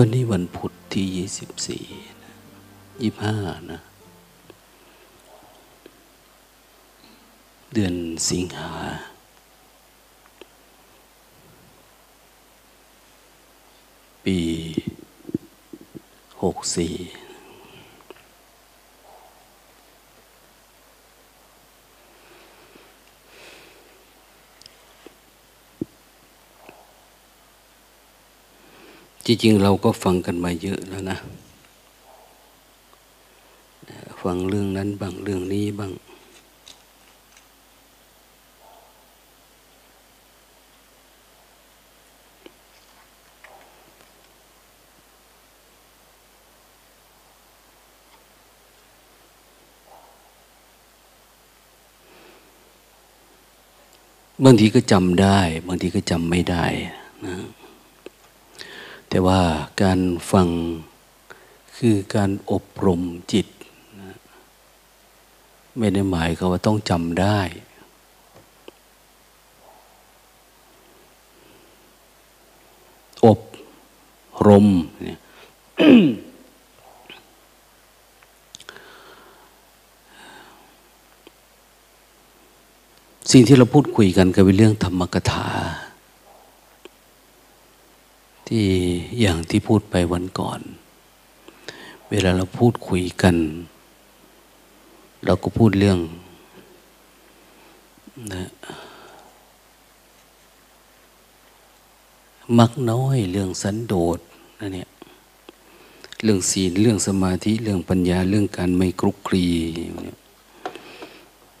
วันนี้วันพุธที่ยี่สิบสี่ยี่ห้านะ เดือนสิงหา ปีหกสี่ จริงๆเราก็ฟังกันมาเยอะแล้วนะ ฟังเรื่องนั้นบ้างเรื่องนี้บ้าง บางทีก็จำได้ บางทีก็จำไม่ได้ แต่ว่าการฟังคือการอบรมจิต ไม่ได้หมายเขาว่าต้องจำได้ อบรมเนี่ยสิ่งที่เราพูดคุยกันก็เป็นเรื่องธรรมกถา ที่อย่างที่พูดไปวันก่อน เวลาเราพูดคุยกัน เราก็พูดเรื่องนะมักน้อยเรื่องสันโดษนั่นเนี่ยเรื่องศีลเรื่องสมาธิเรื่องปัญญาเรื่องการไม่คลุกคลี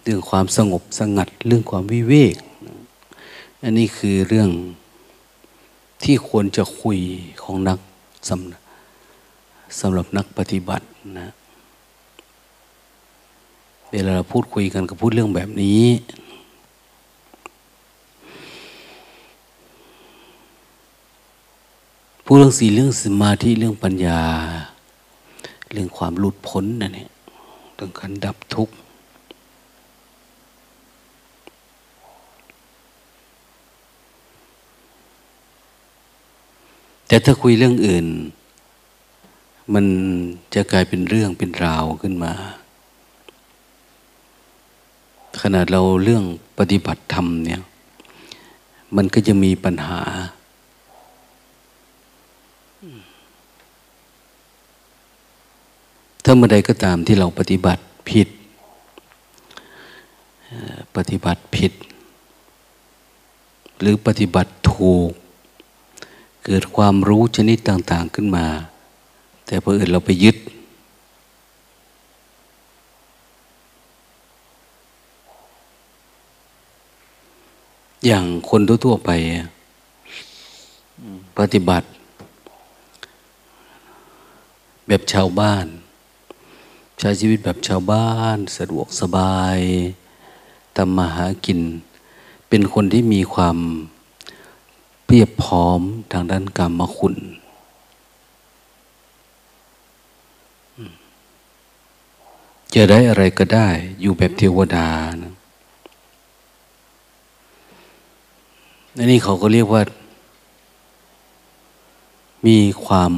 เรื่องความสงบสงัด เรื่องความวิเวก อันนี้คือเรื่อง ที่ควรจะคุยของนักสำสำหรับนักปฏิบัตินะเวลาเราพูดคุยกันก็พูดเรื่องแบบนี้ พูดเรื่องสีเรื่องสมาธิเรื่องปัญญา เรื่องความหลุดพ้นนั่นเองเรื่องการดับทุกข์ แต่ถ้าคุยเรื่องอื่น มันจะกลายเป็นเรื่องเป็นราวขึ้นมา ขนาดเราเรื่องปฏิบัติธรรมเนี่ย มันก็จะมีปัญหา ถ้าเมื่อใดก็ตามที่เราปฏิบัติผิด ปฏิบัติผิด หรือปฏิบัติถูก เกิดความรู้ชนิดต่าง ๆขึ้นมา แต่พออื่นเราไปยึด อย่างคนทั่วๆไปปฏิบัติ แบบชาวบ้าน ใช้ชีวิตแบบชาวบ้านสะดวกสบายทำมาหากิน เป็นคนที่มีความ เพียบพร้อมทางด้านกรรมคุณ จะได้อะไรก็ได้อยู่แบบเทวดานะนนี่เขาก็เรียกว่า มีความ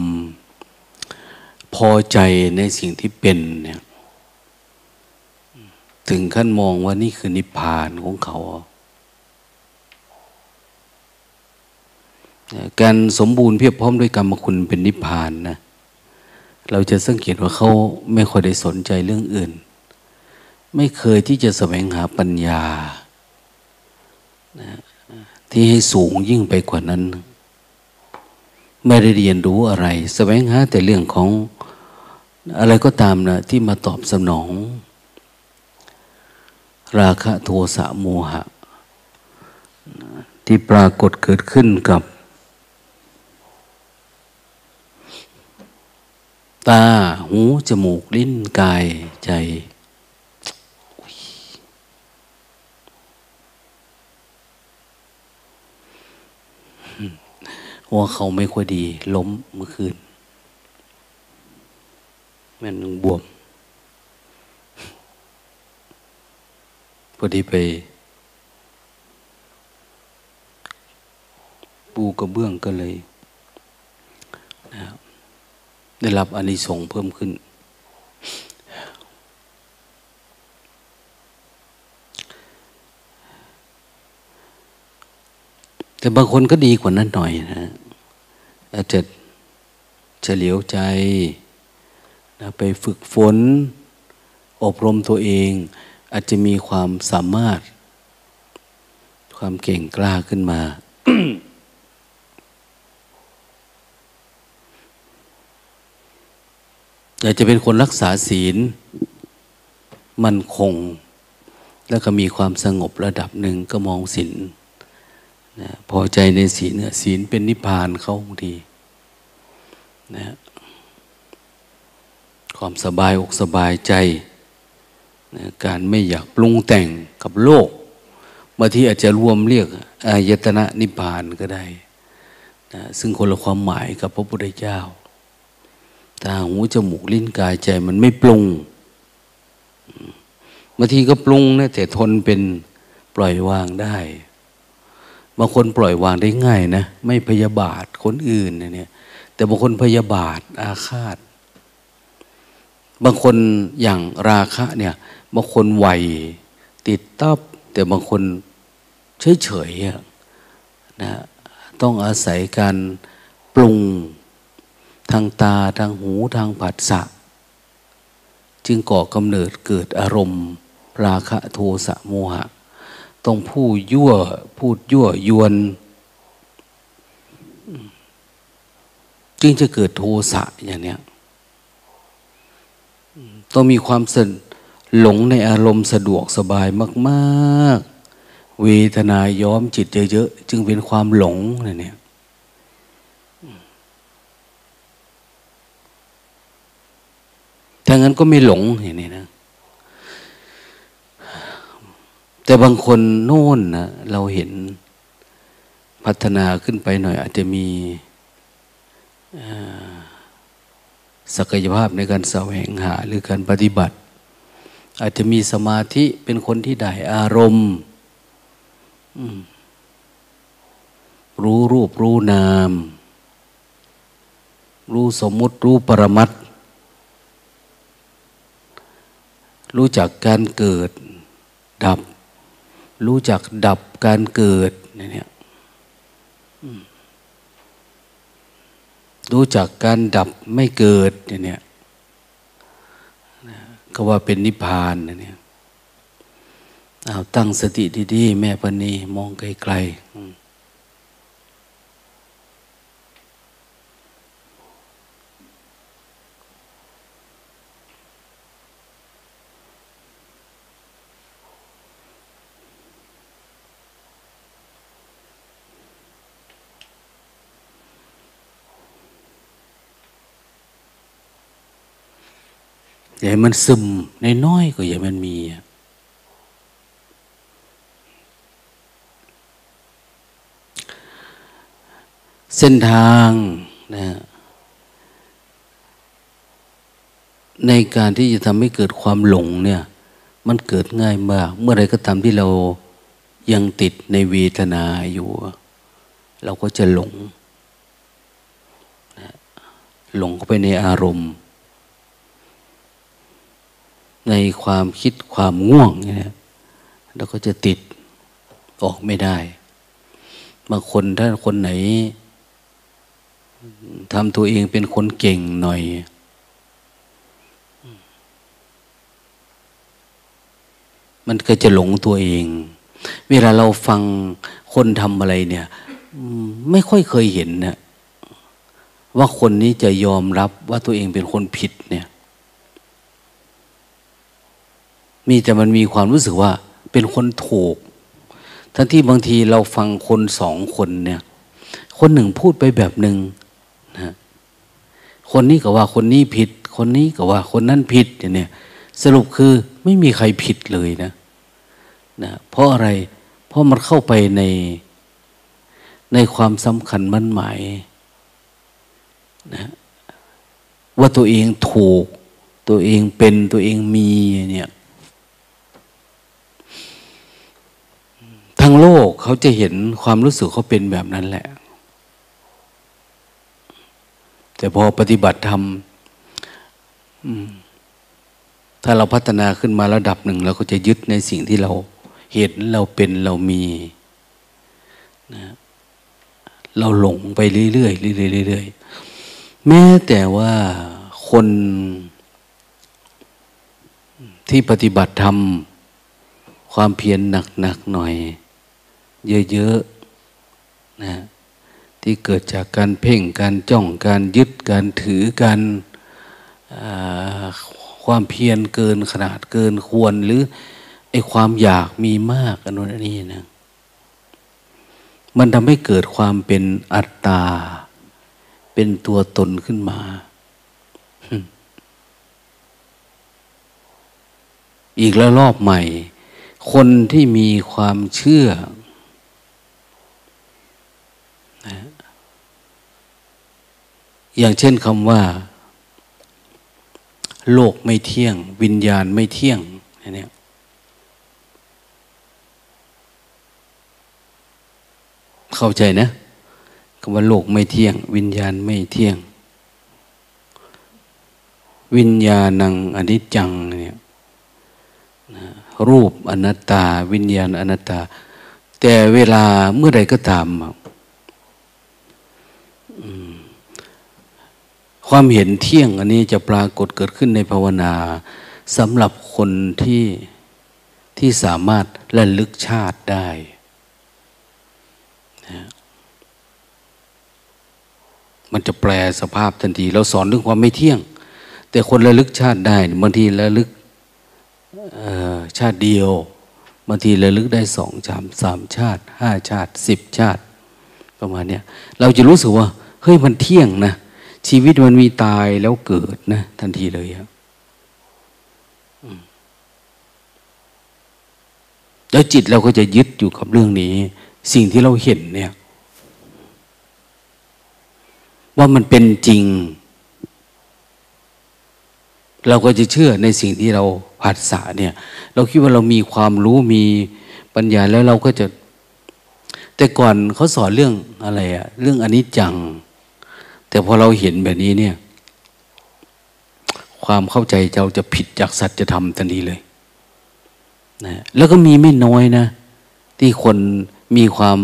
พอใจในสิ่งที่เป็นเนี่ยถึงขั้นมองว่านี่คือนิพพานของเขา การสมบูรณ์เพียบพร้อมด้วยกรรมคุณเป็นนิพพานนะเราจะสังเกตว่าเขาไม่ค่อยได้สนใจเรื่องอื่น ไม่เคยที่จะแสวงหาปัญญานะที่ให้สูงยิ่งไปกว่านั้น ไม่ได้เรียนรู้อะไร แสวงหาแต่เรื่องของอะไรก็ตามนะที่มาตอบสนอง ราคะโทสะโมหะ ที่ปรากฏเกิดขึ้นกับ ตา หู จมูก ลิ้น กาย ใจหัวเขาไม่ค่อยดี ล้มเมื่อคืนแม่นบวม พอดีไป ปูกระเบื้องก็เลย ได้รับอานิสงส์เพิ่มขึ้น แต่บางคนก็ดีกว่านั้นหน่อยนะอาจจะเฉลียวใจนะไปฝึกฝน อบรมตัวเอง อาจจะมีความสามารถ ความเก่งกล้าขึ้นมา อยากจะเป็นคนรักษาศีล มันคง แล้วก็มีความสงบระดับหนึ่งก็มองศีลนะพอใจในศีลเนี่ยศีลเป็นนิพพานเขาบางทีนะความสบายอกสบายใจนะการไม่อยากปรุงแต่งกับโลกบางทีอาจจะรวมเรียกอายตนะนิพพานก็ได้นะซึ่งคนละความหมายกับพระพุทธเจ้า ตาหูจมูกลิ้นกายใจมันไม่ปรุงบางทีก็ปรุงนะแต่ทนเป็นปล่อยวางได้บางคนปล่อยวางได้ง่ายนะไม่พยาบาทคนอื่นเนี่ย แต่บางคนพยาบาทอาฆาต บางคนอย่างราคะเนี่ย บางคนไหวติดตับแต่บางคนเฉยๆนะต้องอาศัยการปรุง ทางตาทางหูทางผัสสะ จึงก่อกำเนิดเกิดอารมณ์ ราคะโทสะโมหะ ต้องพูดยั่วพูดยั่วยวน จึงจะเกิดโทสะอย่างเนี้ยต้องมีความสนหลงในอารมณ์สะดวกสบายมาก ๆ เวทนาย้อมจิตเยอะๆ จึงเป็นความหลงเนี่ยถ้า งั้นก็ไม่หลงอย่างนี้นะ แต่บางคนโน่นนะเราเห็นพัฒนาขึ้นไปหน่อย อาจจะมีศักยภาพในการแสวงหาหรือการปฏิบัติ อาจจะมีสมาธิเป็นคนที่ได้อารมณ์รู้รูปรู้นาม รู้สมมุติรู้ปรมัตถ รู้จักการเกิด ดับ รู้จักดับการเกิดเนี่ยรู้จักการดับไม่เกิดเนี่ยก็ว่าเป็นนิพพานเนี่ยเอาตั้งสติดีๆ แม่ปณีมองไกลๆ ให้มันซึมในน้อยก็อย่ามันมีเส้นทางนะในการที่จะทำให้เกิดความหลงเนี่ย มันเกิดง่ายมาก เมื่อไรก็ตามที่เรายังติดในเวทนาอยู่ เราก็จะหลงหลงเข้าไปในอารมณ์ ในความคิดความง่วงเนี่ยเราก็จะติดออกไม่ได้ บางคนถ้าคนไหนทำตัวเองเป็นคนเก่งหน่อยมันก็จะหลงตัวเอง เวลาเราฟังคนทำอะไรเนี่ย ไม่ค่อยเคยเห็นนะว่าคนนี้จะยอมรับว่าตัวเองเป็นคนผิดเนี่ย มีแต่มันมีความรู้สึกว่าเป็นคนถูก ทั้งที่บางทีเราฟังคนสองคนเนี่ย คนหนึ่งพูดไปแบบหนึ่งนะคนนี้ก็ว่าคนนี้ผิด คนนี้ก็ว่าคนนั้นผิดอย่างเนี้ยสรุปคือไม่มีใครผิดเลยนะนะเพราะอะไร เพราะมันเข้าไปในในความสำคัญมั่นหมายนะว่าตัวเองถูก ตัวเองเป็นตัวเองมีเนี่ย ทั้งโลกเขาจะเห็นความรู้สึกเขาเป็นแบบนั้นแหละ แต่พอปฏิบัติธรรมถ้าเราพัฒนาขึ้นมาระดับหนึ่งเราก็จะยึดในสิ่งที่เราเห็นเราเป็นเรามีนะเราหลงไปเรื่อยๆเรื่อยๆเรื่อยๆแม้แต่ว่าคนที่ปฏิบัติธรรมความเพียรหนักๆหน่อย เยอะๆนะที่เกิดจากการเพ่งการจ้องการยึดการถือการความเพียรเกินขนาดเกินควรหรือไอความอยากมีมากอันนู้นอันนี้นะมันทำให้เกิดความเป็นอัตตา เป็นตัวตนขึ้นมา อีกแล้วรอบใหม่ คนที่มีความเชื่อนะ อย่างเช่นคำว่า โลกไม่เที่ยง วิญญาณไม่เที่ยงเนี่ยเข้าใจนะคำว่าโลกไม่เที่ยง วิญญาณไม่เที่ยง วิญญาณังอนิจจังเนี่ยรูปอนัตตา วิญญาณอนัตตา แต่เวลาเมื่อใดก็ตาม ความเห็นเที่ยงอันนี้จะปรากฏเกิดขึ้นในภาวนาสำหรับคนที่ที่สามารถระลึกชาติได้มันจะแปลสภาพทันที เราสอนเรื่องความไม่เที่ยง แต่คนระลึกชาติได้บางทีระลึกชาติเดียวบางทีระลึกได้สองสามสามชาติห้าชาติสิบชาติ ประมาณนี้เราจะรู้สึกว่า เฮ้ยมันเที่ยงนะ ชีวิตมันมีตายแล้วเกิดนะ ทันทีเลยครับแล้วจิตเราก็จะยึดอยู่กับเรื่องนี้ สิ่งที่เราเห็นเนี่ย ว่ามันเป็นจริง เราก็จะเชื่อในสิ่งที่เราผัสสะเนี่ย เราคิดว่าเรามีความรู้มีปัญญาแล้วเราก็จะ แต่ก่อนเขาสอนเรื่องอะไรอะเรื่องอนิจจัง แต่พอเราเห็นแบบนี้เนี่ย ความเข้าใจเราจะผิดจากสัจธรรมทันทีเลยนะแล้วก็มีไม่น้อยนะ ที่คนมีความ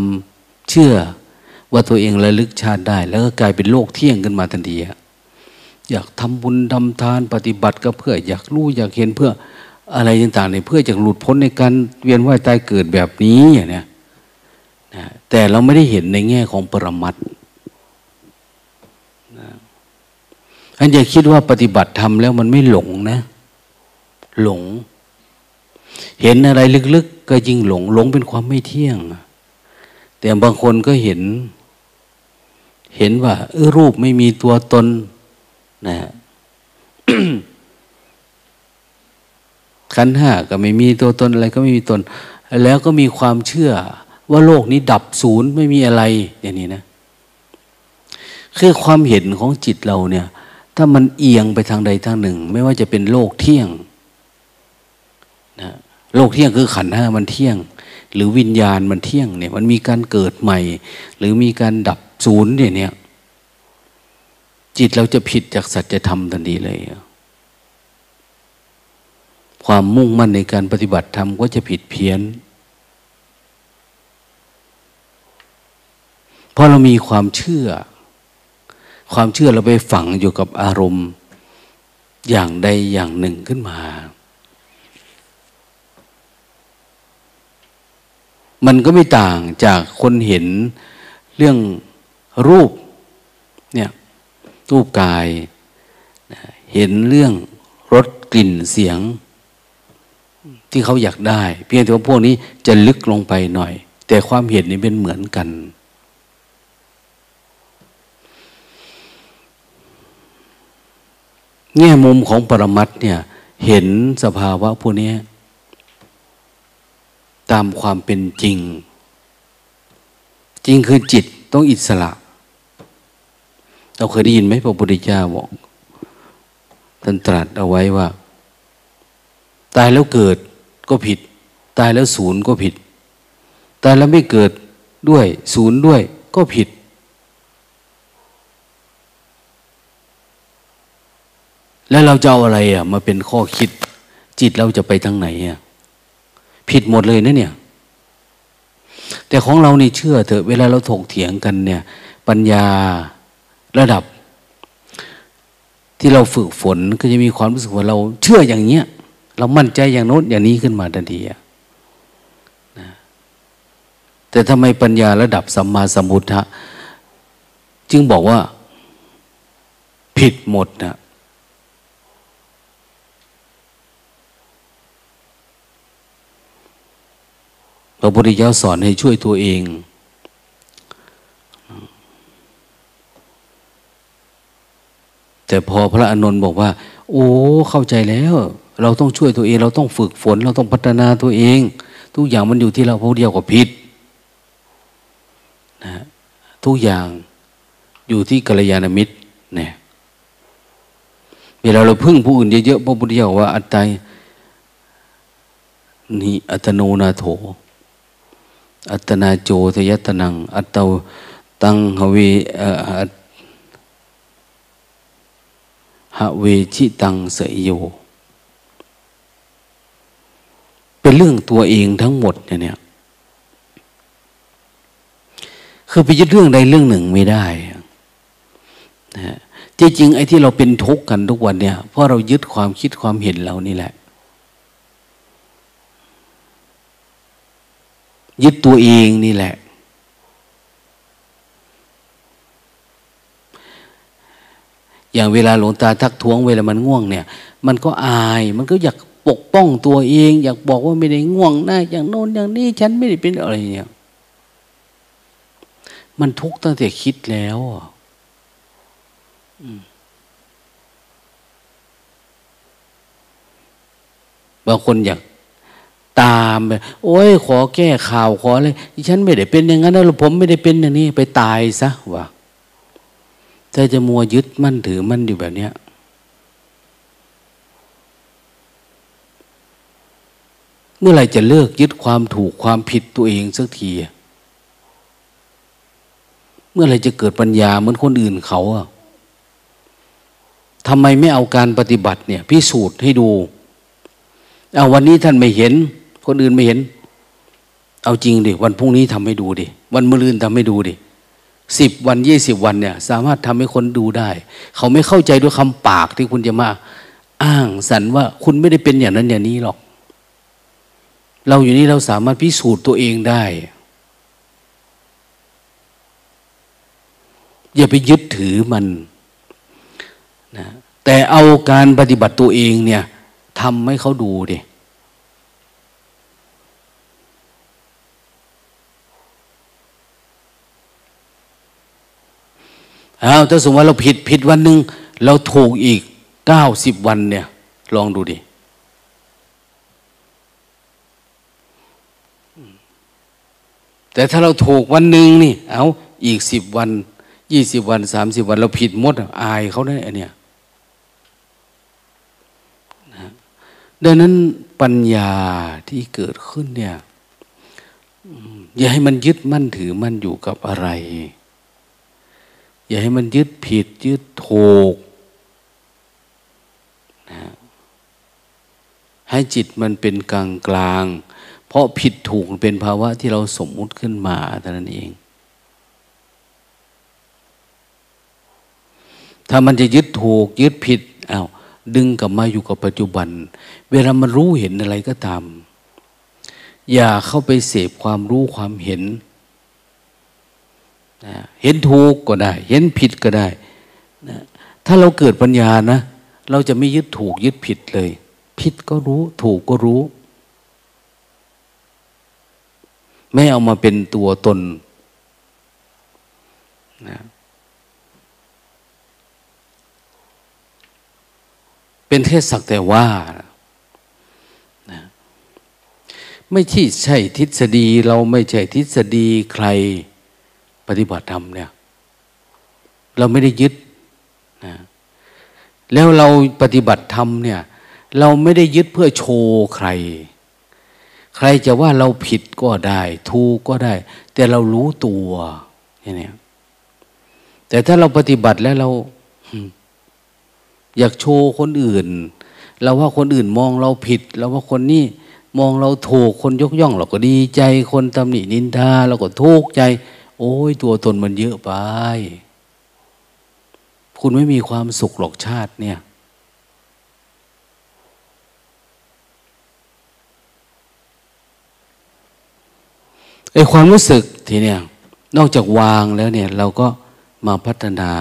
เชื่อว่าตัวเองระลึกชาติได้ แล้วก็กลายเป็นโลกเที่ยงขึ้นมาทันทีอยากทำบุญทำทานปฏิบัติก็เพื่อ อยากรู้อยากเห็นเพื่ออะไรต่างๆเนี่ยเพื่อจะหลุดพ้นในการเวียนว่ายตายเกิดแบบนี้อย่างเนี้ยนะแต่เราไม่ได้เห็นในแง่ของปรมัตนะ อันอย่าคิดว่าปฏิบัติทำแล้วมันไม่หลงนะ หลง เห็นอะไรลึกๆ ก็ยิ่งหลง หลงเป็นความไม่เที่ยง แต่บางคนก็เห็น เห็นว่าเออรูปไม่มีตัวตนนะขันห้าก็ไม่มีตัวตนอะไรก็ไม่มีตน แล้วก็มีความเชื่อว่าโลกนี้ดับศูนย์ไม่มีอะไรอย่างนี้นะ คือความเห็นของจิตเราเนี่ย ถ้ามันเอียงไปทางใดทางหนึ่ง ไม่ว่าจะเป็นโลกเที่ยงนะโลกเที่ยงคือขันห้ามันเที่ยง หรือวิญญาณมันเที่ยงเนี่ย มันมีการเกิดใหม่ หรือมีการดับศูนย์เนี่ยเนี่ย จิตเราจะผิดจากสัจธรรมทันทีเลย ความมุ่งมั่นในการปฏิบัติธรรมก็จะผิดเพี้ยนเพราะเรามีความเชื่อ ความเชื่อเราไปฝังอยู่กับอารมณ์อย่างใดอย่างหนึ่งขึ้นมา มันก็ไม่ต่างจากคนเห็นเรื่องรูปเนี่ยรูปกาย เห็นเรื่องรสกลิ่นเสียง ที่เขาอยากได้ เพียงแต่ว่าพวกนี้จะลึกลงไปหน่อย แต่ความเห็นนี้เป็นเหมือนกัน แง่มุมของปรมัตเนี่ย เห็นสภาวะพวกนี้ตามความเป็นจริง จริงคือจิตต้องอิสระ เราเคยได้ยินไหมพระพุทธเจ้าบอกท่านตรัสเอาไว้ว่า ตายแล้วเกิดก็ผิด ตายแล้วศูนย์ก็ผิด ตายแล้วไม่เกิดด้วย ศูนย์ด้วยก็ผิด แล้วเราจะเอาอะไรอะมาเป็นข้อคิด จิตเราจะไปทางไหนอะผิดหมดเลยนะเนี่ย แต่ของเรานี่เชื่อเถอะเวลาเราถกเถียงกันเนี่ย ปัญญาระดับ ที่เราฝึกฝนก็จะมีความรู้สึกว่าเราเชื่ออย่างเนี้ย เรามั่นใจอย่างโน้นอย่างนี้ขึ้นมาทันทีอะนะแต่ทำไมปัญญาระดับสัมมาสัมพุทธะจึงบอกว่า ผิดหมดนะ ระพุทธเจ้าสอนให้ช่วยตัวเอง แต่พอพระอานนท์บอกว่า โอ้เข้าใจแล้ว เราต้องช่วยตัวเอง เราต้องฝึกฝน เราต้องพัฒนาตัวเอง ทุกอย่างมันอยู่ที่เราพวกเดียวกับพิษนะทุกอย่างอยู่ที่กัลยาณมิตรเนี่ยเวลาเราพึ่งผู้อื่นเยอะๆพระพุทธเจ้าว่าอัตตานี่อัตโนนาโถ อัตนาโจทยตนัง อัตเตตังหเวหเวชิตังเสยโย เป็นเรื่องตัวเองทั้งหมดเนี่ยคือไปยึดเรื่องใดเรื่องหนึ่งไม่ได้นะจริงๆไอ้ที่เราเป็นทุกข์กันทุกวันเนี่ยเพราะเรายึดความคิดความเห็นเรานี่แหละ ยึดตัวเองนี่แหละ อย่างเวลาหลวงตาทักท้วงเวลามันง่วงเนี่ย มันก็อาย มันก็อยากปกป้องตัวเอง อยากบอกว่าไม่ได้ง่วงนะอย่างโน้นอย่างนี้ฉันไม่ได้เป็นอะไรเนี่ยมันทุกข์ตั้งแต่คิดแล้วบางคนอยาก ตามไปโอ้ยขอแก้ข่าวขออะไรฉันไม่ได้เป็นอย่างนั้นนะผมไม่ได้เป็นอย่างนี้ไปตายซะวะแต่จะมัวยึดมั่นถือมั่นอยู่แบบเนี้ยเมื่อไรจะเลิกยึดความถูกความผิดตัวเองสักที เมื่อไรจะเกิดปัญญาเหมือนคนอื่นเขาอะทำไมไม่เอาการปฏิบัติเนี่ย พิสูจน์ให้ดู เอาวันนี้ท่านไม่เห็น คนอื่นไม่เห็น เอาจริงดิวันพรุ่งนี้ทำให้ดูดิวันมะรืนทำให้ดูดิสิบวันยี่สิบวันเนี่ย สามารถทำให้คนดูได้ เขาไม่เข้าใจด้วยคำปากที่คุณจะมา อ้างสันว่าคุณไม่ได้เป็นอย่างนั้นอย่างนี้หรอก เราอยู่นี้เราสามารถพิสูจน์ตัวเองได้ อย่าไปยึดถือมันนะแต่เอาการปฏิบัติตัวเองเนี่ยทำให้เขาดูดิ อาถ้าสมมติว่าเราผิดผิดวันหนึ่งเราถูกอีกเก้าสิบวันเนี่ย ลองดูดิแต่ถ้าเราถูกวันหนึ่งนี่ เอาอีกสิบวันยี่สิบวันสามสิบวัน เราผิดมดอายเขาเนี่ยเนี่ยนะดังนั้นปัญญาที่เกิดขึ้นเนี่ยอย่าให้มันยึดมั่นถือมั่นอยู่กับอะไร อย่าให้มันยึดผิด ยึดถูกนะให้จิตมันเป็นกลางกลาง เพราะผิดถูกเป็นภาวะที่เราสมมุติขึ้นมาเท่านั้นเอง ถ้ามันจะยึดถูก ยึดผิดอา้าวดึงกลับมาอยู่กับปัจจุบัน เวลามันรู้เห็นอะไรก็ตาม อย่าเข้าไปเสพความรู้ความเห็น เห็นถูกก็ได้ เห็นผิดก็ได้นะถ้าเราเกิดปัญญานะ เราจะไม่ยึดถูกยึดผิดเลย ผิดก็รู้ ถูกก็รู้ ไม่เอามาเป็นตัวตนนะเป็นแค่สักแต่ว่านะไม่ใช่ใช่ทฤษฎีเราไม่ใช่ทฤษฎีใคร ปฏิบัติธรรมเนี่ย เราไม่ได้ยึดนะแล้วเราปฏิบัติธรรมเนี่ย เราไม่ได้ยึดเพื่อโชว์ใคร ใครจะว่าเราผิดก็ได้ ถูกก็ได้ แต่เรารู้ตัวอย่างนี้แต่ถ้าเราปฏิบัติแล้วเรา อยากโชว์คนอื่น เราว่าคนอื่นมองเราผิด เราว่าคนนี้มองเราถูกคนยกย่อง เราก็ดีใจคนตำหนินินทาเราก็ทุกข์ใจ โอ้ยตัวตนมันเยอะไป คุณไม่มีความสุขหรอกชาติเนี่ยไอความรู้สึกทีเนี้ยนอกจากวางแล้วเนี่ย เราก็มาพัฒนา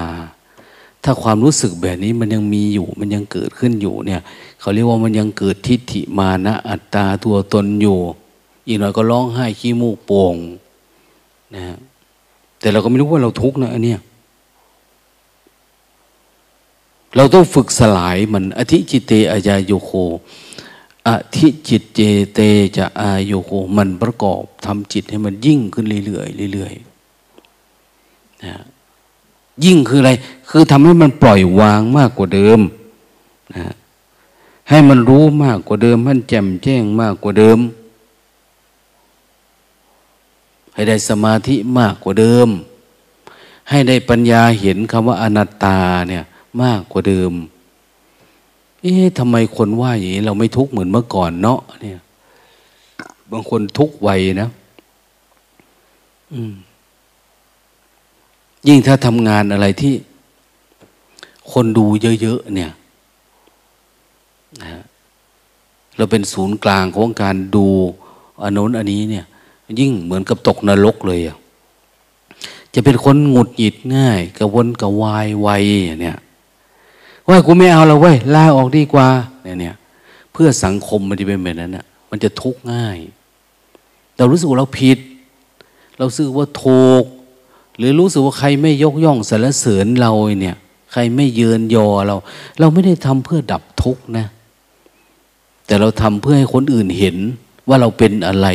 ถ้าความรู้สึกแบบนี้มันยังมีอยู่ มันยังเกิดขึ้นอยู่เนี่ย เขาเรียกว่ามันยังเกิดทิฏฐิมานะอัตตาตัวตนอยู่ อีกหน่อยก็ร้องไห้ขี้มูกโป่งนะฮะ แต่เราก็ไม่รู้ว่าเราทุกข์นะอันเนี้ยเราต้องฝึกสลายมัน อธิจิตเตอายาโยโค อธิจิตเจเตจะอายโยโค มันประกอบทำจิตให้มันยิ่งขึ้นเรื่อยๆเรื่อยๆนะยิ่งคืออะไร คือทำให้มันปล่อยวางมากกว่าเดิมนะให้มันรู้มากกว่าเดิม มันแจ่มแจ้งมากกว่าเดิม ให้ได้สมาธิมากกว่าเดิม ให้ได้ปัญญาเห็นคำว่าอนัตตาเนี่ยมากกว่าเดิม เอ๊ะทำไมคนว่าอย่างนี้ เราไม่ทุกข์เหมือนเมื่อก่อนเนาะเนี่ย บางคนทุกข์ไวนะ อืม ยิ่งถ้าทำงานอะไรที่ คนดูเยอะๆเนี่ยนะเราเป็นศูนย์กลางของการดูอนนอันนี้เนี่ย ยิ่งเหมือนกับตกนรกเลยอะจะเป็นคนหงุดหงิดง่ายกระวนกระวายไวเนี่ยว่ากูไม่เอาแล้วเว้ยลาออกดีกว่าเนี่ยเนี่ยเพื่อสังคมมันจะเป็นแบบนั้นนะมันจะทุกข์ง่าย เรารู้สึกว่าเราผิด เราสึกว่าถูก หรือรู้สึกว่าใครไม่ยกย่องสรรเสริญเราเนี่ย ใครไม่เยินยอเรา เราไม่ได้ทำเพื่อดับทุกข์นะ แต่เราทำเพื่อให้คนอื่นเห็นว่าเราเป็นอะไร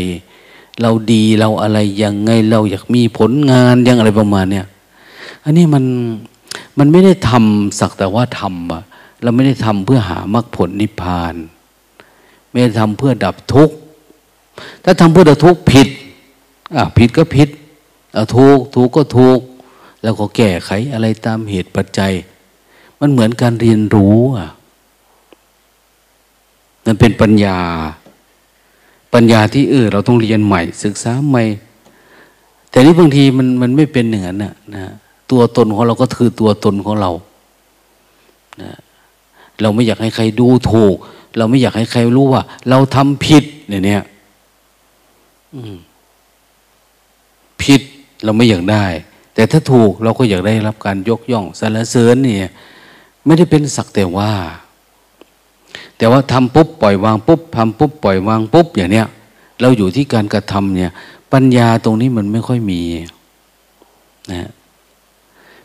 เราดีเราอะไรยังไงเราอยากมีผลงานยังอะไรประมาณเนี่ยอันนี้มันมันไม่ได้ทำสักแต่ว่าทำอะเราไม่ได้ทำเพื่อหามรรคผลนิพพาน ไม่ได้ทำเพื่อดับทุกข์ถ้าทำเพื่อดับทุกข์ผิดอะผิดก็ผิดเอาถูกถูกก็ถูกแล้วก็แก้ไขอะไรตามเหตุปัจจัย มันเหมือนการเรียนรู้อะมันเป็นปัญญา ปัญญาที่เออเราต้องเรียนใหม่ ศึกษาใหม่ แต่นี้บางทีมันมันไม่เป็นอย่างนั้นนะนะตัวตนของเราก็คือตัวตนของเรานะเราไม่อยากให้ใครดูถูก เราไม่อยากให้ใครรู้ว่า เราทำผิดเนี่ยผิดเราไม่อยากได้ แต่ถ้าถูกเราก็อยากได้รับการยกย่องสรรเสริญเนี่ย ไม่ได้เป็นสักแต่ว่า แต่ว่าทำปุ๊บปล่อยวางปุ๊บทำปุ๊บปล่อยวางปุ๊บอย่างเนี้ยเราอยู่ที่การกระทำเนี่ย ปัญญาตรงนี้มันไม่ค่อยมีนะ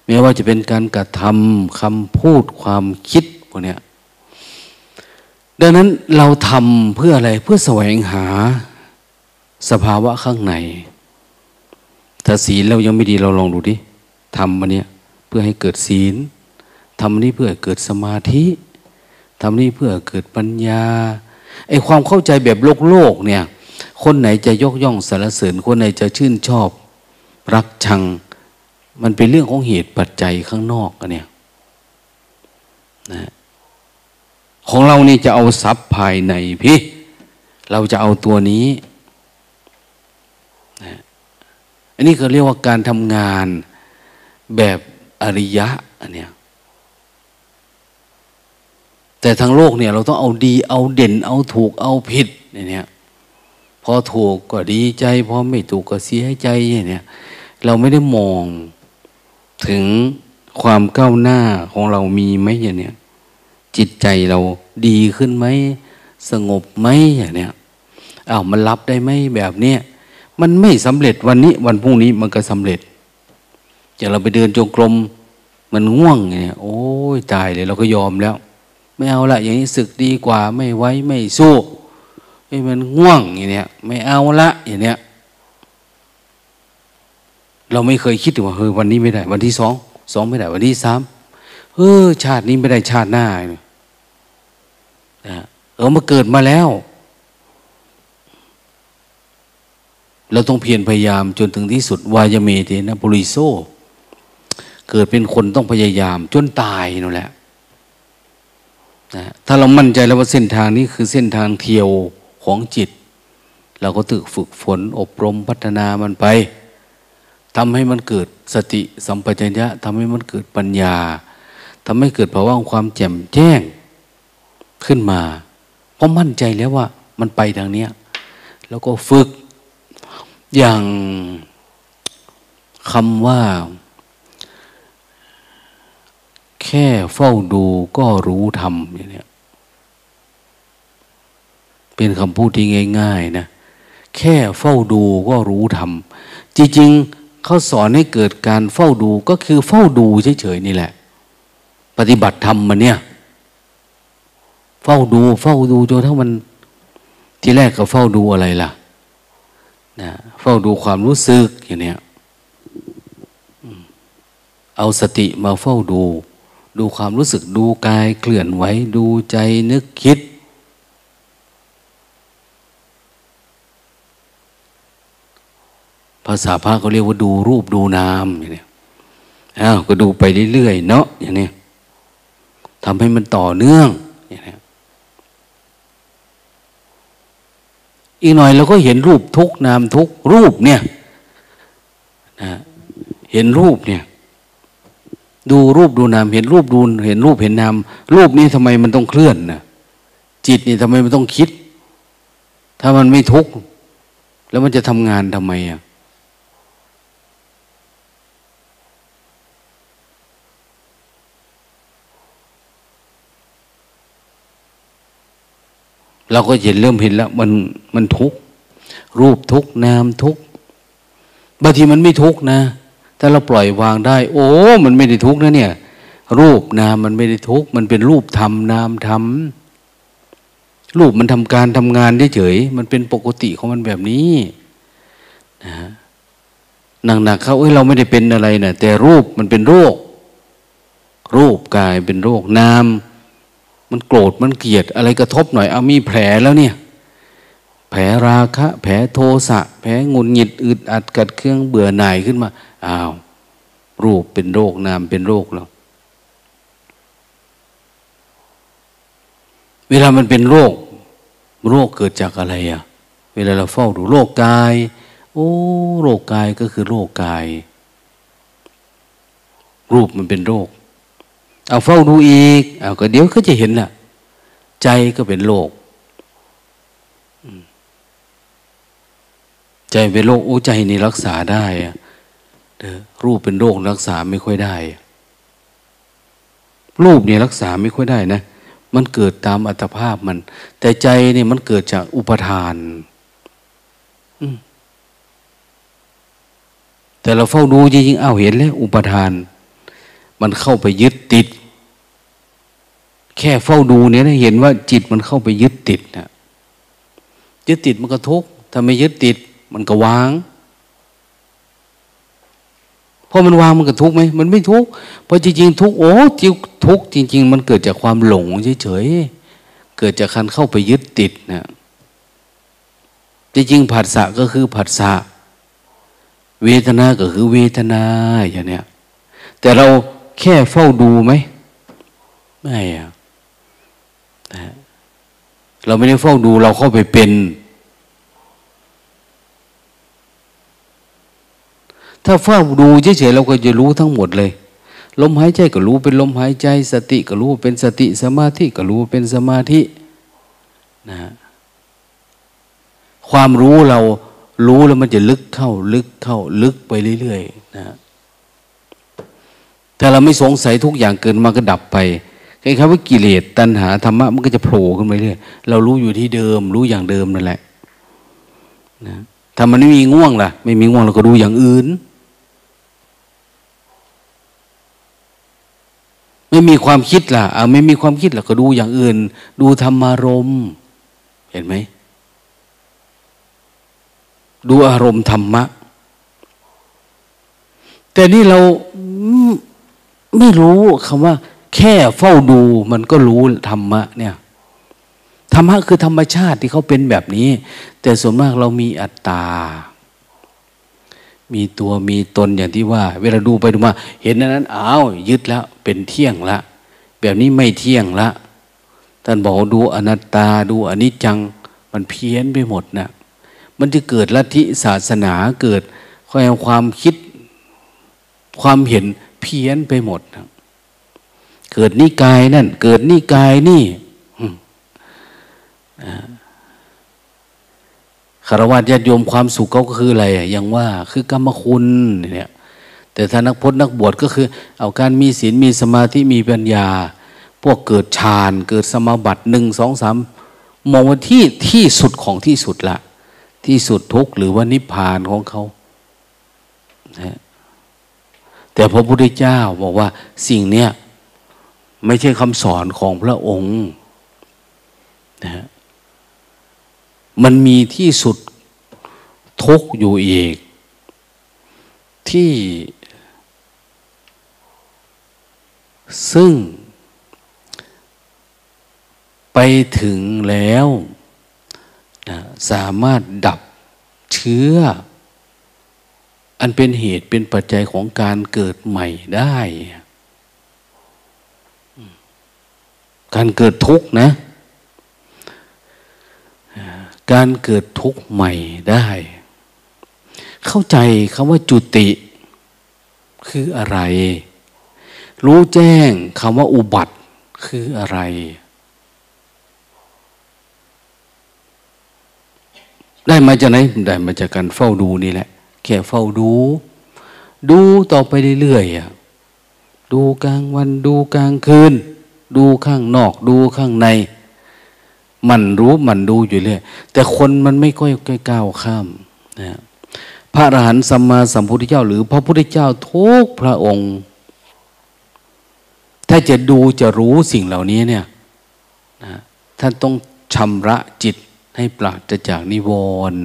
แม้ว่าจะเป็นการกระทำคำพูดความคิดพวกเนี้ยดังนั้นเราทำเพื่ออะไรเพื่อแสวงหาสภาวะข้างในถ้าศีลเรายังไม่ดีเราลองดูดิทำมันเนี้ยเพื่อให้เกิดศีลทำนี้เพื่อเกิดสมาธิ ทำนี้เพื่อเกิดปัญญาไอความเข้าใจแบบโลกโลกเนี่ย คนไหนจะยกย่องสรรเสริญ คนไหนจะชื่นชอบ รักชัง มันเป็นเรื่องของเหตุปัจจัยข้างนอกกันเนี่ยนะของเรานี่จะเอาทรัพย์ภายในพี่ เราจะเอาตัวนี้นะอันนี้ก็เรียกว่าการทำงานแบบอริยะอันเนี้ย แต่ทางโลกเนี่ยเราต้องเอาดีเอาเด่นเอาถูกเอาผิดเนี่ยพอถูกก็ดีใจ พอไม่ถูกก็เสียใจเนี่ยเราไม่ได้มองถึงความก้าวหน้าของเรามีไหมอย่างเนี้ยจิตใจเราดีขึ้นไหมสงบไหมอย่างเนี้ยอ้าวมันรับได้ไหมแบบเนี้ยมันไม่สำเร็จวันนี้วันพรุ่งนี้มันก็สำเร็จอย่างเราไปเดินจงกรมมันง่วงอย่างเนี้ยโอ้ยตายเลยเราก็ยอมแล้ว ไม่เอาละอย่างนี้ศึกดีกว่าไม่ไว้ไม่สู้ไอ้มันง่วงอย่างเนี้ยไม่เอาละอย่างเนี้ยเราไม่เคยคิดถึงว่าเฮ้ยวันนี้ไม่ได้ วันที่สองสองไม่ได้ วันที่สามเออชาตินี้ไม่ได้ชาติหน้านะเออมาเกิดมาแล้ว เราต้องเพียรพยายามจนถึงที่สุด วายเมเทนะปุริโซ เกิดเป็นคนต้องพยายาม จนตายนั่นแหละ นะถ้าเรามั่นใจแล้วว่าเส้นทางนี้คือเส้นทางเที่ยวของจิต เราก็ตึกฝึกฝนอบรมพัฒนามันไปทำให้มันเกิดสติสัมปชัญญะทำให้มันเกิดปัญญาทำให้เกิดภาวะความแจ่มแจ้งขึ้นมา เพราะมั่นใจแล้วว่ามันไปทางเนี้ย แล้วก็ฝึกอย่างคำว่า แค่เฝ้าดูก็รู้ทำอย่างนี้เป็นคำพูดที่ง่าย ๆ นะ แค่เฝ้าดูก็รู้ทำจริงๆเขาสอนให้เกิดการเฝ้าดูก็คือเฝ้าดูเฉยๆนี่แหละ ปฏิบัติธรรมมันเนี่ย เฝ้าดู เฝ้าดูจนทั้งมัน ที่แรกก็เฝ้าดูอะไรล่ะนะเฝ้าดูความรู้สึกอย่างเนี้ยเอาสติมาเฝ้าดู ดูความรู้สึกดูกายเคลื่อนไหวดูใจนึกคิด ภาษาพระเขาเรียกว่าดูรูปดูนามอย่างนี้อ้าวก็ดูไปเรื่อยๆเนาะอย่างนี้ทำให้มันต่อเนื่องอย่างนี้อีกหน่อยเราก็เห็นรูปทุกนามทุกรูปเนี่ยนะเห็นรูปเนี่ย ดูรูปดูนามเห็นรูปดูเห็นรูปเห็นนามรูปนี้ทำไมมันต้องเคลื่อนนะจิตนี่ทำไมมันต้องคิด ถ้ามันไม่ทุกข์แล้วมันจะทำงานทำไมอะเราก็เห็นเริ่มเห็นแล้ว มันมันทุกข์รูปทุกข์นามทุกข์บางทีมันไม่ทุกข์นะ ถ้าเราปล่อยวางได้ โอ้ มันไม่ได้ทุกข์นะเนี่ย รูปนามมันไม่ได้ทุกข์มันเป็นรูปธรรมนามธรรมรูปมันทำการทำงานเฉยมันเป็นปกติของมันแบบนี้นะหนักๆเขาเอ้ยเราไม่ได้เป็นอะไรนะแต่รูปมันเป็นโรค รูปกายเป็นโรคนามมันโกรธมันเกลียดอะไรกระทบหน่อย เอามีแผลแล้วเนี่ย แผลราคะ แผลโทสะ แผลงุนหงิดอึดอัดกัดเครื่องเบื่อหน่ายขึ้นมา อ้าว รูปเป็นโรคนามเป็นโรคแล้ว เวลามันเป็นโรค โรคเกิดจากอะไรอะเวลาเราเฝ้าดูโรคกาย โอ้โรคกายก็คือโรคกาย รูปมันเป็นโรค เอาเฝ้าดูอีกเอาก็เดี๋ยวก็จะเห็นแหละใจก็เป็นโรคใจเป็นโรคโอ้ใจนี่รักษาได้เด้อ รูปเป็นโรครักษาไม่ค่อยได้ รูปเนี่ยรักษาไม่ค่อยได้นะ มันเกิดตามอัตภาพมัน แต่ใจเนี่ยมันเกิดจากอุปทานแต่เราเฝ้าดูจริงๆเอาเห็นแล้วอุปทาน มันเข้าไปยึดติด แค่เฝ้าดูเนี่ยนะเห็นว่าจิตมันเข้าไปยึดติดนะยึดติดมันก็ทุกข์ถ้าไม่ยึดติด มันก็วาง พอมันวางมันก็ทุกข์ไหมมันไม่ทุกข์เพราะจริงๆทุกข์โอ้จิวทุกจริง ๆ มันเกิดจากความหลงเฉยๆเกิดจากการเข้าไปยึดติดนะจริงๆผัสสะก็คือผัสสะเวทนาก็คือเวทนาอย่างเนี้ยแต่เราแค่เฝ้าดูไหมไม่อะเราไม่ได้เฝ้าดูเราเข้าไปเป็น ถ้าเฝ้าดูเฉยๆเราก็จะรู้ทั้งหมดเลย ลมหายใจก็รู้เป็นลมหายใจ สติก็รู้เป็นสติสมาธิก็รู้เป็นสมาธินะความรู้เรารู้แล้วมันจะลึกเข้า ลึกเข้า ลึกไปเรื่อยๆนะถ้าเราไม่สงสัยทุกอย่างเกินมาก็ดับไปคล้ายๆว่ากิเลสตัณหาธรรมะมันก็จะโผล่ขึ้นไปเรื่อยเรารู้อยู่ที่เดิม รู้อย่างเดิมนั่นแหละนะถ้ามันไม่มีง่วงล่ะ ไม่มีง่วงเราก็ดูอย่างอื่น ไม่มีความคิดล่ะเอาไม่มีความคิดล่ะก็ดูอย่างอื่น ดูธรรมารมเห็นไหมดูอารมณ์ธรรมะ แต่นี่เราไม่รู้คำว่า แค่เฝ้าดูมันก็รู้ธรรมะเนี่ยธรรมะคือธรรมชาติที่เขาเป็นแบบนี้ แต่ส่วนมากเรามีอัตตา มีตัวมีตนอย่างที่ว่า เวลาดูไปดูมา เห็นนั้นอ้าวยึดแล้วเป็นเที่ยงละ แบบนี้ไม่เที่ยงละท่านบอกดูอนัตตาดูอนิจจัง มันเพี้ยนไปหมดนะมันจะเกิดลัทธิศาสนาเกิดความคิดความเห็นเพี้ยนไปหมดนะเกิดนิกายนั่น เกิดนิกายนี่ คารวะญาติโยมความสุขเขาก็คืออะไรอย่างว่าคือกรรมคุณเนี่ยแต่ถ้านักพจนักบวชก็คือ เอาการมีศีลมีสมาธิมีปัญญา พวกเกิดฌานเกิดสมาบัติหนึ่งสองสามมองว่าที่ที่สุดของที่สุดละ ที่สุดทุกหรือว่านิพพานของเขานะแต่พระพุทธเจ้าบอกว่าสิ่งเนี้ยไม่ใช่คำสอนของพระองค์นะ มันมีที่สุดทุกอยู่อีก ที่ ซึ่ง ไปถึงแล้วนะสามารถดับเชื้อ อันเป็นเหตุเป็นปัจจัยของการเกิดใหม่ได้ การเกิดทุกข์นะ การเกิดทุกข์ใหม่ได้ เข้าใจคำว่าจุติคืออะไร รู้แจ้งคำว่าอุบัติคืออะไร ได้มาจากไหนได้มาจากการเฝ้าดูนี่แหละ แค่เฝ้าดู ดูต่อไปเรื่อยๆดูกลางวันดูกลางคืน ดูข้างนอกดูข้างใน มันรู้มันดูอยู่เลยแต่คนมันไม่ค่อยก้าวข้ามนะพระอรหันต์สัมมาสัมพุทธเจ้า หรือพระพุทธเจ้าทุกพระองค์ ถ้าจะดูจะรู้สิ่งเหล่านี้เนี่ยนะท่านต้องชำระจิตให้ปราศจากนิวรณ์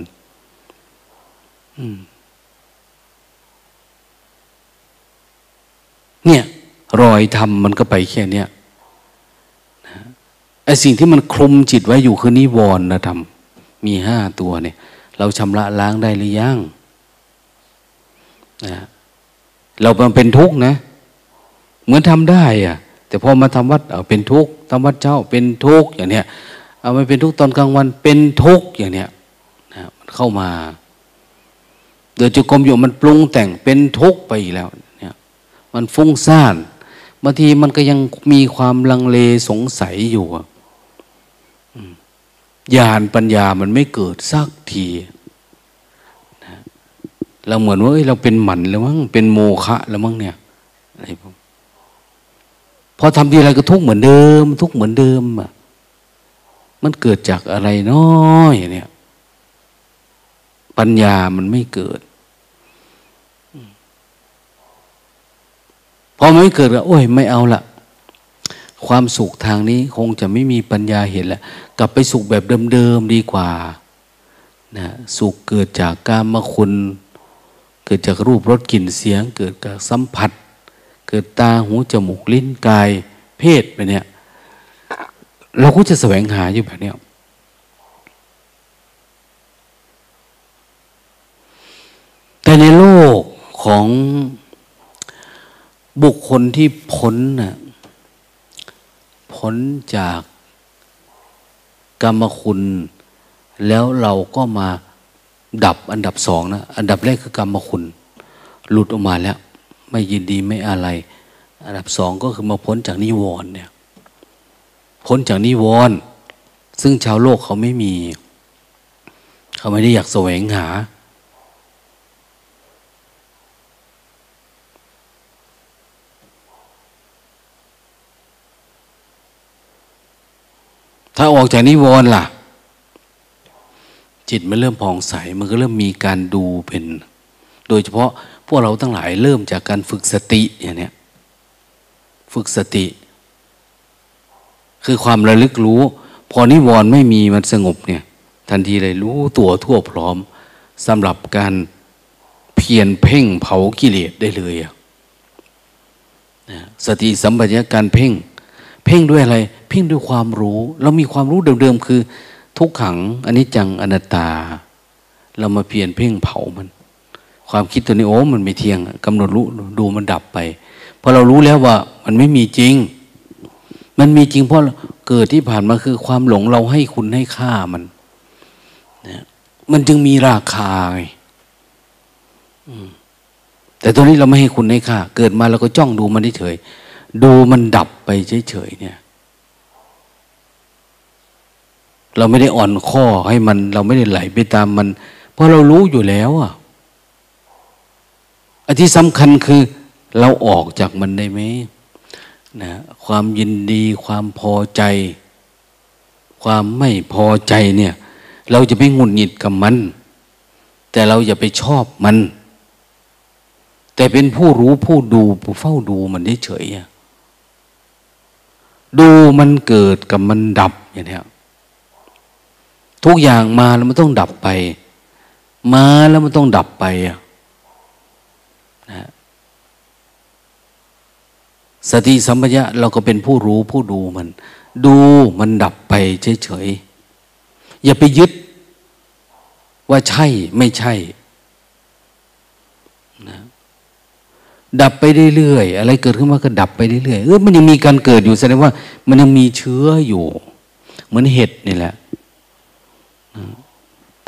เนี่ย รอยธรรมมันก็ไปแค่เนี้ย ไอ้สิ่งที่มันคลุมจิตไว้อยู่คือนิวรณธรรม มีห้าตัวเนี่ย เราชำระล้างได้หรือยังนะเราเป็นทุกข์นะ เหมือนทำได้อะแต่พอมาทำวัดเอาเป็นทุกข์ทำวัดเจ้าเป็นทุกข์อย่างเนี้ยเอาไม่เป็นทุกข์ตอนกลางวันเป็นทุกข์อย่างเนี้ยนะมันเข้ามาเดือดจุกรมอยู่มันปรุงแต่งเป็นทุกข์ไปอีกแล้วเนี่ยมันฟุ้งซ่านบางทีมันก็ยังมีความลังเลสงสัยอยู่ ญาณปัญญามันไม่เกิดสักทีนะเราเหมือนว่าเราเป็นหมันแล้วมั้งเป็นโมฆะแล้วมั้งเนี่ยอะไรพอทำทีอะไรก็ทุกเหมือนเดิม ทุกเหมือนเดิมอะมันเกิดจากอะไรน้อยเนี่ยปัญญามันไม่เกิดพอไม่เกิดก็โอ้ยไม่เอาละ ความสุขทางนี้คงจะไม่มีปัญญาเห็นแล้วกลับไปสุขแบบเดิมๆดีกว่านะสุขเกิดจากการมคุณ เกิดจากรูปรสกลิ่นเสียง เกิดจากสัมผัส เกิดตาหูจมูกลิ้นกาย เพศไปเนี่ย เราก็จะแสวงหาอยู่แบบนี้แต่ในโลกของบุคคลที่พ้นน่ะ พ้นจากกรรมคุณ แล้วเราก็มาดับอันดับสองนะอันดับแรกคือกรรมคุณ หลุดออกมาแล้ว ไม่ยินดีไม่อะไร อันดับสองก็คือมาพ้นจากนิวรณ์เนี่ย พ้นจากนิวรณ์ซึ่งชาวโลกเขาไม่มี เขาไม่ได้อยากแสวงหา ถ้าออกจากนิวรณ์ล่ะ จิตมันเริ่มผ่องใส มันก็เริ่มมีการดูเป็น โดยเฉพาะพวกเราทั้งหลายเริ่มจากการฝึกสติอย่างนี้ฝึกสติ คือความระลึกรู้ พอนิวรณ์ไม่มีมันสงบเนี่ย ทันทีเลยรู้ตัวทั่วพร้อมสำหรับการเพียรเพ่งเผากิเลสได้เลยสติสัมปชัญญะการเพ่ง เพ่งด้วยอะไร เพ่งด้วยความรู้ เรามีความรู้เดิมๆคือ ทุกขังอันนี้จังอนัตตา เรามาเพียนเพ่งเผามัน ความคิดตัวนี้โอ้มันไม่เที่ยงกำหนดรู้ดูมันดับไปพอเรารู้แล้วว่า มันไม่มีจริง มันมีจริงเพราะเกิดที่ผ่านมาคือความหลงเราให้คุณให้ค่ามันนะมันจึงมีราคาไงแต่ตอนนี้เราไม่ให้คุณให้ค่า เกิดมาเราก็จ้องดูมันเฉย ดูมันดับไปเฉยๆเนี่ย เราไม่ได้อ่อนข้อให้มัน เราไม่ได้ไหลไปตามมัน เพราะเรารู้อยู่แล้วอะอันที่สำคัญคือ เราออกจากมันได้ไหมนะความยินดี ความพอใจ ความไม่พอใจเนี่ย เราจะไม่งุนหงิดกับมัน แต่เราอย่าไปชอบมัน แต่เป็นผู้รู้ผู้ดูผู้เฝ้าดูมันเฉยๆ ดูมันเกิดกับมันดับอย่างนี้ทุกอย่างมาแล้วมันต้องดับไป มาแล้วมันต้องดับไปอะนะสติสัมปชัญญะเราก็เป็นผู้รู้ผู้ดูมัน ดูมันดับไปเฉยๆอย่าไปยึดว่าใช่ไม่ใช่นะ ดับไปเรื่อยๆอะไรเกิดขึ้นมาก็ดับไปเรื่อยๆเออมันยังมีการเกิดอยู่แสดงว่า มันยังมีเชื้ออยู่ เหมือนเห็ดนี่แหละ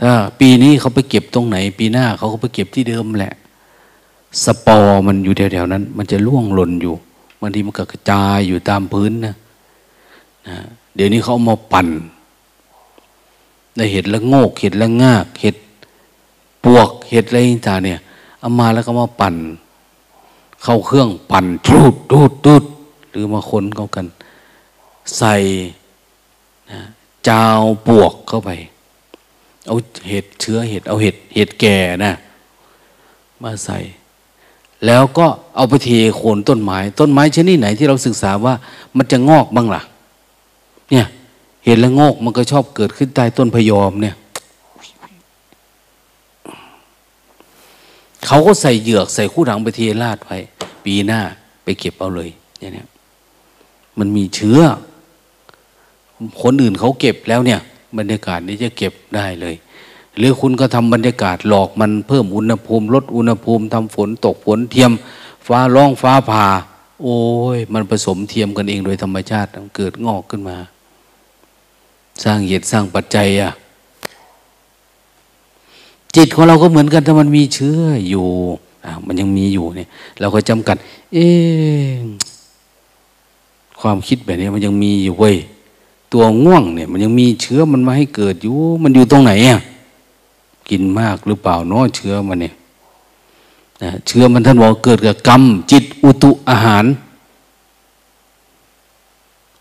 ถ้าปีนี้เขาไปเก็บตรงไหน ปีหน้าเขาก็ไปเก็บที่เดิมแหละ สปอร์มันอยู่แถวๆนั้น มันจะล่วงหล่นอยู่บางทีมันก็กระจายอยู่ตามพื้นนะนะเดี๋ยวนี้เขาเอามาปั่นในเห็ดละโงกเห็ดละงาก เห็ดปวกเห็ดอะไรต่างเนี่ยเอามาแล้วก็มาปั่น เข้าเครื่องปั่นทูดทูดทูดหรือมาคนเข้ากัน ใส่นะจาวปวกเข้าไป เอาเห็ดเชื้อเห็ด เอาเห็ดเห็ดแก่นะมาใส่ แล้วก็เอาไปเทโคนต้นไม้ ต้นไม้ชนิดไหนที่เราศึกษาว่า มันจะงอกบ้างล่ะ เนี่ย เห็นแล้วงอกมันก็ชอบเกิดขึ้นใต้ต้นพยอมเนี่ย เขาก็ใส่เหยือกใส่คู่ถังไปเทราดไว้ ปีหน้าไปเก็บเอาเลยอย่างนี้มันมีเชื้อ คนอื่นเขาเก็บแล้วเนี่ย บรรยากาศนี้จะเก็บได้เลย หรือคุณก็ทำบรรยากาศหลอกมันเพิ่มอุณหภูมิ ลดอุณหภูมิทำฝนตกฝนเทียม ฟ้าร้องฟ้าผ่า โอ้ย มันผสมเทียมกันเองโดยธรรมชาติเกิดงอกขึ้นมา สร้างเหตุสร้างปัจจัยอะ จิตของเราก็เหมือนกันถ้ามันมีเชื้ออยู่มันยังมีอยู่เนี่ย เราก็จำกัด เอความคิดแบบนี้มันยังมีอยู่เว้ยตัวง่วงเนี่ย มันยังมีเชื้อมันมาให้เกิดอยู่ มันอยู่ตรงไหนอะกินมากหรือเปล่าน้อเชื้อมันเนี่ยนะเชื้อมันท่านบอกเกิดกับกรรม จิตอุตุอาหาร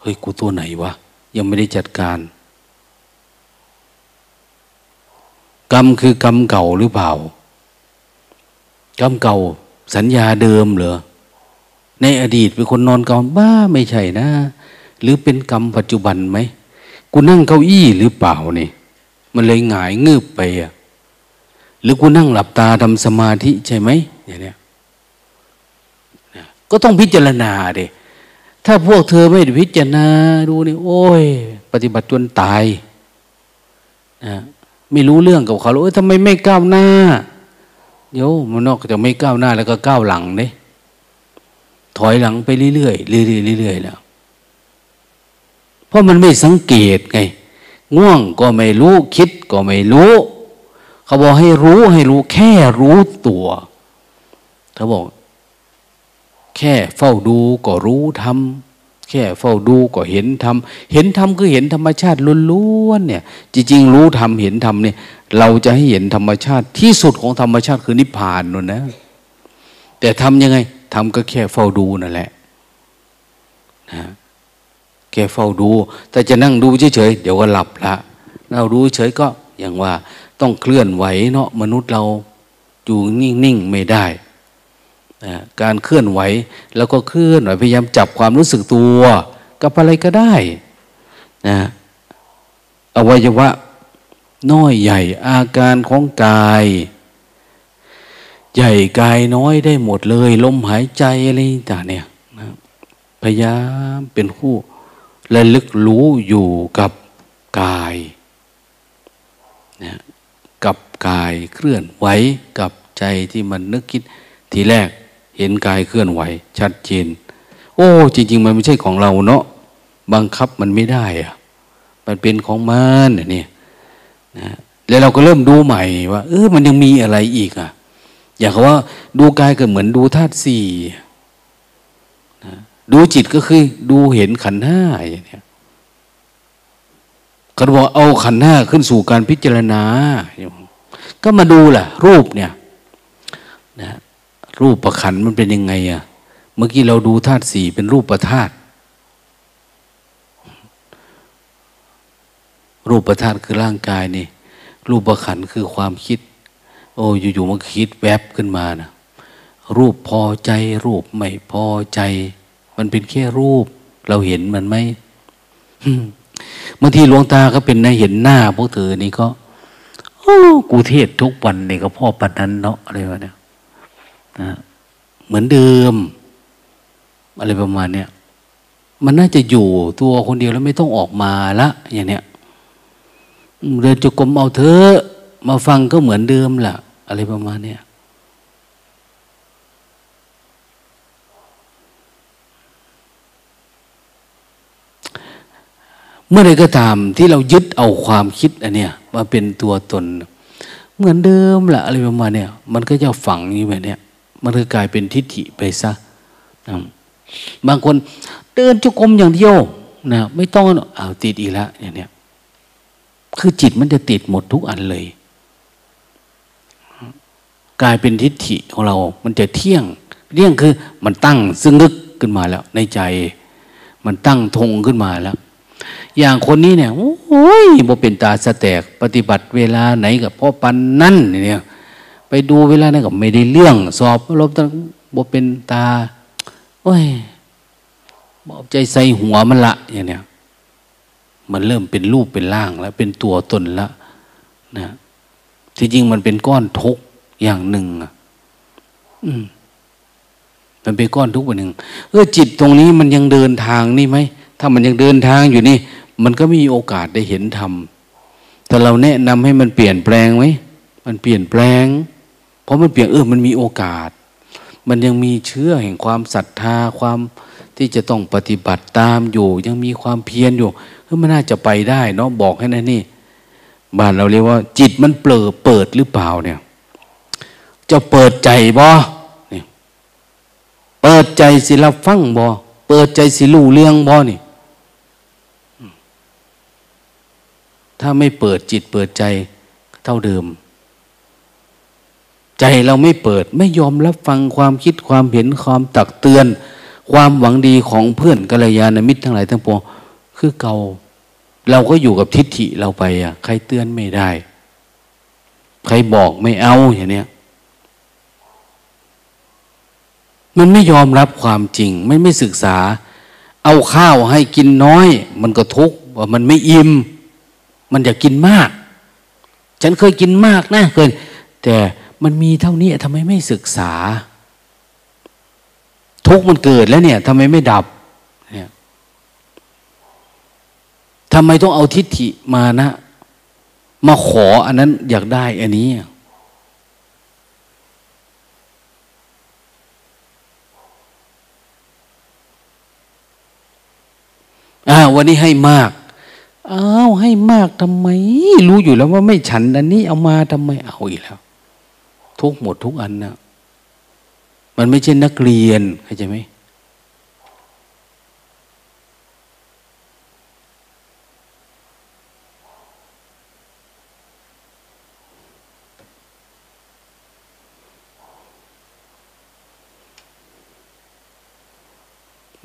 เฮ้ยกูตัวไหนวะยังไม่ได้จัดการ กรรมคือกรรมเก่าหรือเปล่ากรรมเก่าสัญญาเดิมเหรอในอดีตเป็นคนนอนกอนบ้าไม่ใช่นะ หรือเป็นกรรมปัจจุบันไหมกูนั่งเก้าอี้หรือเปล่านี่ มันเลยหงายงืบไปอะหรือกูนั่งหลับตาทำสมาธิใช่ไหมอย่างนี้ก็ต้องพิจารณาเดถ้าพวกเธอไม่พิจารณาดูนี่โอ้ย ปฏิบัติจนตายนะ ไม่รู้เรื่องกับเขาเลยทำไมไม่ก้าวหน้า เดี๋ยวมันนอกจากไม่ก้าวหน้าแล้วก็ก้าวหลังเด้ถอยหลังไปเรื่อยๆเรื่อยๆเรื่อยๆแล้วเพราะมันไม่สังเกตไง ง่วงก็ไม่รู้คิดก็ไม่รู้ เขาบอกให้รู้ให้รู้แค่รู้ตัวเขาบอก แค่เฝ้าดูก็รู้ทำ แค่เฝ้าดูก็เห็นทำเห็นทำคือเห็นธรรมชาติล้วนๆเนี่ย จริง ๆ รู้ทำเห็นทำเนี่ย เราจะให้เห็นธรรมชาติที่สุดของธรรมชาติคือนิพพานนั่นนะ แต่ทำยังไงทำก็แค่เฝ้าดูนั่นแหละนะแค่เฝ้าดู แต่จะนั่งดูเฉยๆเดี๋ยวก็หลับละเราดูเฉยก็อย่างว่าต้องเคลื่อนไหวเนาะมนุษย์เราอยู่นิ่งๆไม่ได้ การเคลื่อนไหวแล้วก็เคลื่อนไหวพยายามจับความรู้สึกตัว กับอะไรก็ได้นะอวัยวะน้อยใหญ่อาการของกาย ใหญ่กายน้อยได้หมดเลย ลมหายใจอะไรต่างเนี่ยนะพยายามเป็นผู้ระลึกรู้อยู่กับกายนะกับกายเคลื่อนไหวกับใจที่มันนึกคิดทีแรก เห็นกายเคลื่อนไหว ชัดเจน โอ้ จริง ๆ มันไม่ใช่ของเราเนาะบังคับมันไม่ได้อะมันเป็นของมันเนี่ยนะแล้วเราก็เริ่มดูใหม่ว่า เออมันยังมีอะไรอีกอะ อย่างว่า ดูกายก็เหมือนดูธาตุสี่นะดูจิตก็คือ ดูเห็นขันห้าอย่างเนี้ยเขาบอกเอาขันห้าขึ้นสู่การพิจารณาก็มาดูแหละรูปเนี่ย รูปประขันมันเป็นยังไงอะเมื่อกี้เราดูธาตุสี่เป็นรูปประธาตุรูปประธาตุคือร่างกายนี่ รูปประขันคือความคิด โอ้อยู่ๆมันคิดแวบขึ้นมานะรูปพอใจ รูปไม่พอใจ มันเป็นแค่รูป เราเห็นมันไหมบางทีหลวงตาก็เป็นนะเห็นหน้าพวกเธอนี่ก็โอ้กูเทศทุกวันนี่ก็พ่อปันนั้นเนาะอะไรวะเนี่ย นะเหมือนเดิม อะไรประมาณเนี้ยมันน่าจะอยู่ตัวคนเดียวแล้วไม่ต้องออกมาละอย่างเนี้ยเดินจุกรมเอาเถอมาฟังก็เหมือนเดิมละอะไรประมาณเนี้ยเมื่อใดก็ตามที่เรายึดเอาความคิดอันเนี้ยมาเป็นตัวตน เหมือนเดิมแหละอะไรประมาณเนี้ยมันก็จะฝังอยู่แบบเนี้ย มันก็กลายเป็นทิฏฐิไปซะนะบางคนเดินจุกรมอย่างเดียวนะไม่ต้องเอาติดอีกแล้วอย่างเนี้ยคือจิตมันจะติดหมดทุกอันเลย กลายเป็นทิฏฐิของเรา มันจะเที่ยงเที่ยงคือมันตั้งซึ่งนึกขึ้นมาแล้ว ในใจ มันตั้งธงขึ้นมาแล้ว อย่างคนนี้เนี่ยโอ้ยบ่เป็นตาสแตกปฏิบัติเวลาไหนกับพ่อปันนั่นเนี่ย ไปดูเวลานั้นก็ไม่ได้เรื่อง สอบรบตั้งบ่เป็นตา โอ้ยบอกใจใส่หัวมันละอย่างเนี้ยมันเริ่มเป็นรูปเป็นร่างแล้ว เป็นตัวตนละนะที่จริงมันเป็นก้อนทุกอย่างหนึ่งอืมมันเป็นก้อนทุกอย่างหนึ่งเออจิตตรงนี้มันยังเดินทางนี่ไหมถ้ามันยังเดินทางอยู่นี่ มันก็มีโอกาสได้เห็นธรรมแต่เราแนะนำให้มันเปลี่ยนแปลงไหมมันเปลี่ยนแปลง เพราะมันเปลี่ยนเออมันมีโอกาส มันยังมีเชื้อแห่งความศรัทธาความที่จะต้องปฏิบัติตามอยู่ ยังมีความเพียรอยู่เออมันน่าจะไปได้เนาะบอกให้นะนี่บ้านเราเรียกว่า จิตมันเปิดเปิดหรือเปล่าเนี่ย จะเปิดใจบ่เนี่ยเปิดใจสิรับฟังบ่เปิดใจสิรู้เรื่องบ่นี่ถ้าไม่เปิดจิตเปิดใจเท่าเดิม ใจเราไม่เปิด ไม่ยอมรับฟังความคิดความเห็นความตักเตือน ความหวังดีของเพื่อนกัลยาณมิตรทั้งหลายทั้งปวงคือเก่าเราก็อยู่กับทิฏฐิเราไปอะ ใครเตือนไม่ได้ ใครบอกไม่เอาอย่างเนี้ยมันไม่ยอมรับความจริง ไม่ไม่ศึกษา เอาข้าวให้กินน้อย มันก็ทุกข์ว่ามันไม่อิ่มมันอยากกินมาก ฉันเคยกินมากนะเคยแต่ มันมีเท่านี้ทำไมไม่ศึกษา ทุกมันเกิดแล้วเนี่ยทำไมไม่ดับเนี่ยทำไมต้องเอาทิฏฐิมานะ มาขออันนั้นอยากได้อันนี้ อ่า วันนี้ให้มากอ้าวให้มากทำไม รู้อยู่แล้วว่าไม่ฉันอันนี้เอามาทำไมเอาอีกแล้ว ทุกหมดทุกอันนะมันไม่ใช่นักเรียนเข้าใจไหม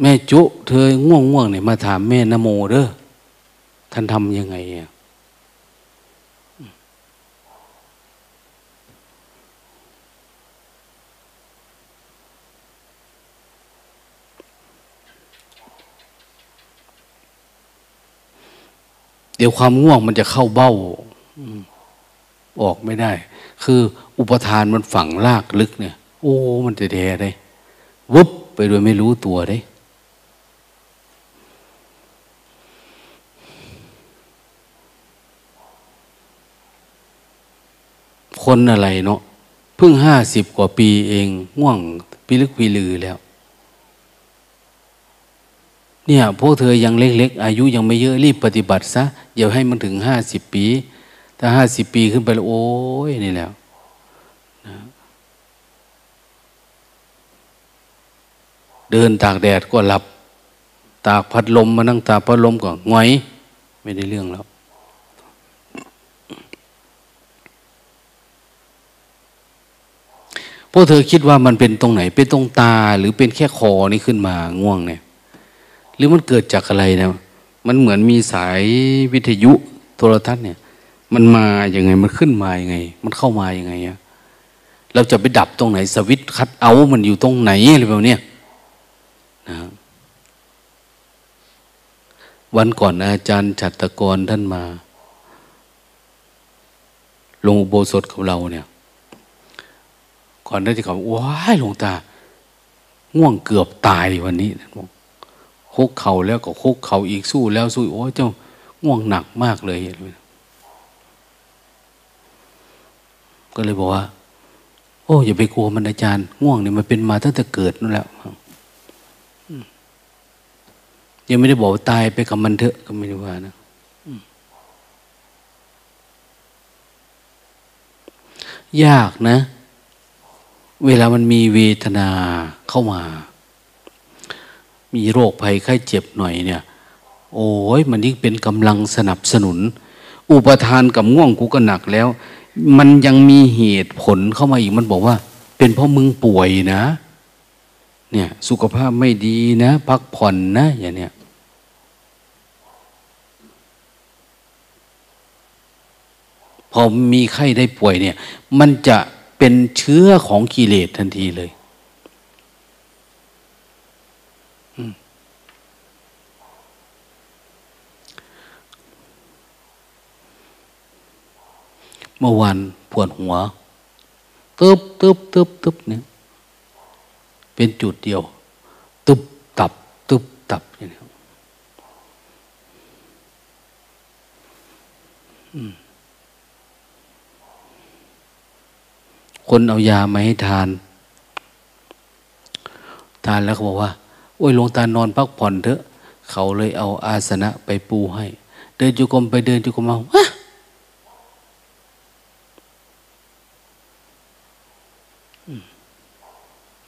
แม่จุ เธอง่วงง่วงเนี่ยมาถามแม่นโมเด้อท่านทำยังไงอะ เดี๋ยวความง่วงมันจะเข้าเบ้าออกไม่ได้ คืออุปทานมันฝังลากลึกเนี่ย โอ้ มันจะแดได้วุบไปโดยไม่รู้ตัวได้ คนอะไรเนาะเพิ่งห้าสิบกว่าปีเอง ง่วงปีลึกปีลือแล้ว เนี่ยพวกเธอยังเล็กๆ อายุยังไม่เยอะรีบปฏิบัติซะอย่าให้มันถึงห้าสิบปี ถ้าห้าสิบปีขึ้นไปแล้วโอ้ยนี่แล้วนะเดินตากแดดก็หลับ ตากพัดลมมานั่งตากพัดลมก็งอย ไม่ได้เรื่องแล้วพวกเธอคิดว่ามันเป็นตรงไหน เป็นตรงตาหรือเป็นแค่คอนี่ขึ้นมาง่วงเนี่ย หรือมันเกิดจากอะไรนะมันเหมือนมีสายวิทยุโทรทัศน์เนี่ย มันมาอย่างไงมันขึ้นมาอย่างไง มันเข้ามาอย่างไงอะเราจะไปดับตรงไหน สวิตคัดเอา มันอยู่ตรงไหนอะไรแบบนี้นะวันก่อนอาจารย์ฉัตกรท่านมา ลงอุโบสถกับเราเนี่ย ก่อนได้ที่เขาว้ายหลวงตา ง่วงเกือบตายวันนี้บอก คุกเข่าแล้วก็คุกเข่าอีกสู้แล้วสู้โอ้เจ้าง่วงหนักมากเลย ก็เลยบอกว่า โอ้อย่าไปกลัวมันอาจารย์ ง่วงเนี่ยมันเป็นมาตั้งแต่เกิดนั่นแหละยังไม่ได้บอกตายไปกับมันเถอะก็ไม่ได้ว่านะยากนะ เวลามันมีเวทนาเข้ามา มีโรคภัยไข้เจ็บหน่อยเนี่ย โอ้ยมันยิ่งเป็นกำลังสนับสนุน อุปทานกับง่วงกูก็หนักแล้ว มันยังมีเหตุผลเข้ามาอีกมันบอกว่า เป็นเพราะมึงป่วยนะ เนี่ย สุขภาพไม่ดีนะ พักผ่อนนะ อย่างเนี้ยพอมีไข้ได้ป่วยเนี่ย มันจะเป็นเชื้อของกิเลสทันทีเลย เมื่อวานปวดหัวตึบตึบตึบตึบเนี่ยเป็นจุดเดียว ตึบตับ ตึบตับอย่างนี้คนเอายามาให้ทาน ทานแล้วเขาบอกว่า โอ้ยหลวงตานอนพักผ่อนเถอะ เขาเลยเอาอาสนะไปปูให้ เดินจุกรมไปเดินจุกรมมาวะ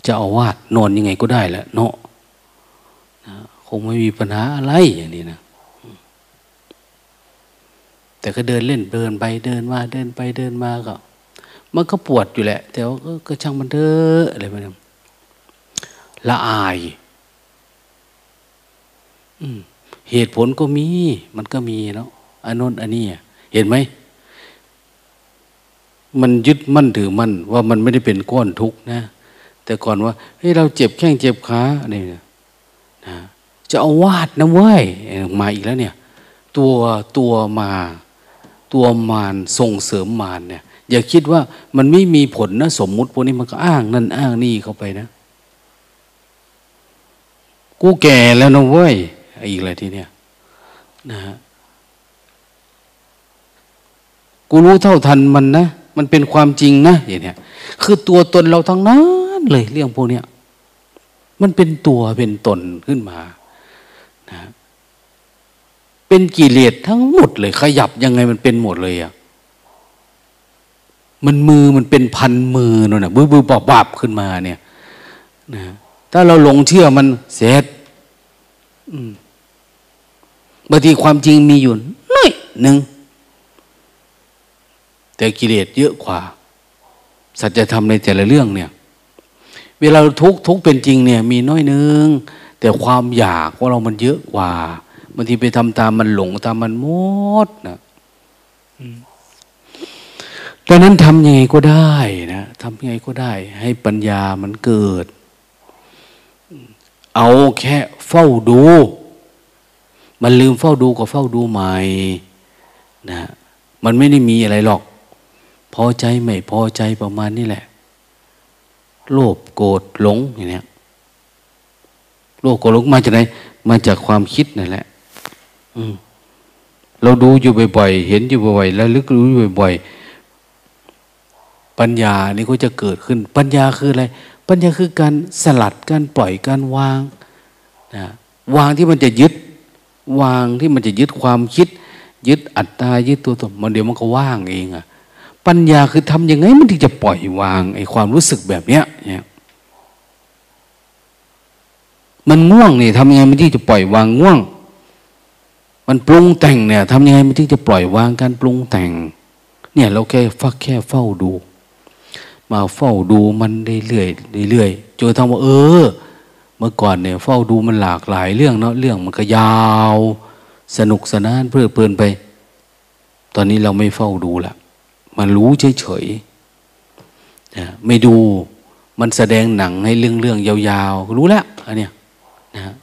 จะเอาวาดนอนยังไงก็ได้แหละเนาะคงไม่มีปัญหาอะไรอย่างนี้นะแต่ก็เดินเล่นเดินไปเดินมาเดินไปเดินมาก็ มันก็ปวดอยู่แหละ แต่ว่าก็ช่างมันเถอะอะไรแบบนี้ละอายเหตุผลก็มี มันก็มีเนาะอันนู้นอันนี้เห็นไหม มันยึดมั่นถือมั่นว่ามันไม่ได้เป็นก้อนทุกข์นะ แต่ก่อนว่าเฮ้ยเราเจ็บแข้งเจ็บขาอะไรเนี่ยนะจะเอาวาดนะเว้ยมาอีกแล้วเนี่ย ตัวตัวมา ตัวมารส่งเสริมมารเนี่ย อย่าคิดว่ามันไม่มีผลนะสมมุติพวกนี้มันก็อ้างนั่นอ้างนี่เข้าไปนะ กูแก่แล้วนะเว้ยอีกอะไรทีเนี้ยนะฮะกูรู้เท่าทันมันนะ มันเป็นความจริงนะอย่างเนี้ยคือตัวตนเราทั้งนั้น เลยเรื่องพวกเนี้ยมันเป็นตัวเป็นตนขึ้นมานะเป็นกิเลสทั้งหมดเลย ขยับยังไงมันเป็นหมดเลยอะมันมือมันเป็นพันมือนั่นนะบื้อบื้อบบาบขึ้นมาเนี่ยนะถ้าเราหลงเชื่อมันเสร็จบางทีความจริงมีอยู่น้อยหนึ่งแต่กิเลสเยอะกว่า สัจธรรมในแต่ละเรื่องเนี่ย เวลาทุกทุกเป็นจริงเนี่ย มีน้อยหนึ่งแต่ความอยากของเรามันเยอะกว่าบางทีไปทำตามมันหลงตามมันมดนะดังนั้นทำยังไงก็ได้นะทำยังไงก็ได้ ให้ปัญญามันเกิด เอาแค่เฝ้าดู มันลืมเฝ้าดูก็เฝ้าดูใหม่นะมันไม่ได้มีอะไรหรอก พอใจไม่พอใจประมาณนี้แหละ โลภโกรธหลงอย่างนี้โลภโกรธหลงมาจากไหนมาจากความคิดนั่นแหละ อืมเราดูอยู่บ่อยๆ เห็นอยู่บ่อยๆ แล้วลึกรู้อยู่บ่อยๆ ปัญญานี่ก็จะเกิดขึ้น ปัญญาคืออะไร ปัญญาคือการสลัด การปล่อย การวางนะวางที่มันจะยึด วางที่มันจะยึดความคิด ยึดอัตตา ยึดตัวตนมันเดี๋ยวมันก็ว่างเองอะ ปัญญาคือทำยังไงมันถึงจะปล่อยวางไอ้ความรู้สึกแบบเนี้ยเนี่ยมันง่วงเนี่ยทำยังไงมันที่จะปล่อยวางง่วง มันปรุงแต่งเนี่ยทำยังไงมันที่จะปล่อยวางการปรุงแต่ง เนี่ยเราแค่ฟักแค่เฝ้าดู มาเฝ้าดูมันเรื่อยๆเรื่อยๆจนทำว่า เออ เมื่อก่อนเนี่ย เฝ้าดูมันหลากหลายเรื่องเนาะเรื่องมันก็ยาว สนุกสนานเพลิดเพลินไป ตอนนี้เราไม่เฝ้าดูละ มันรู้เฉยๆไม่ดูมันแสดงหนังให้เรื่องเรื่องยาวๆ รู้แล้วอันเนี้ยนะ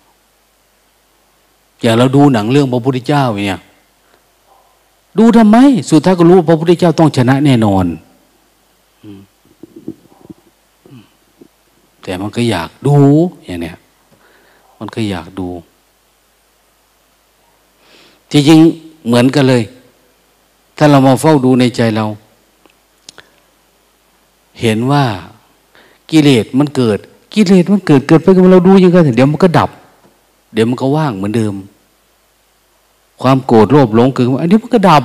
อย่างเราดูหนังเรื่องพระพุทธเจ้าเนี่ย ดูทำไม สุดท้ายก็รู้พระพุทธเจ้าต้องชนะแน่นอนแต่มันก็อยากดูอย่างเนี้ยมันก็อยากดูที่จริงเหมือนกันเลย ถ้าเรามาเฝ้าดูในใจเรา เห็นว่ากิเลสมันเกิด กิเลสมันเกิดเกิดไปกับเราดูยังไงเดี๋ยวมันก็ดับ เดี๋ยวมันก็ว่างเหมือนเดิม ความโกรธโลภหลงเกิดอันนี้มันก็ดับ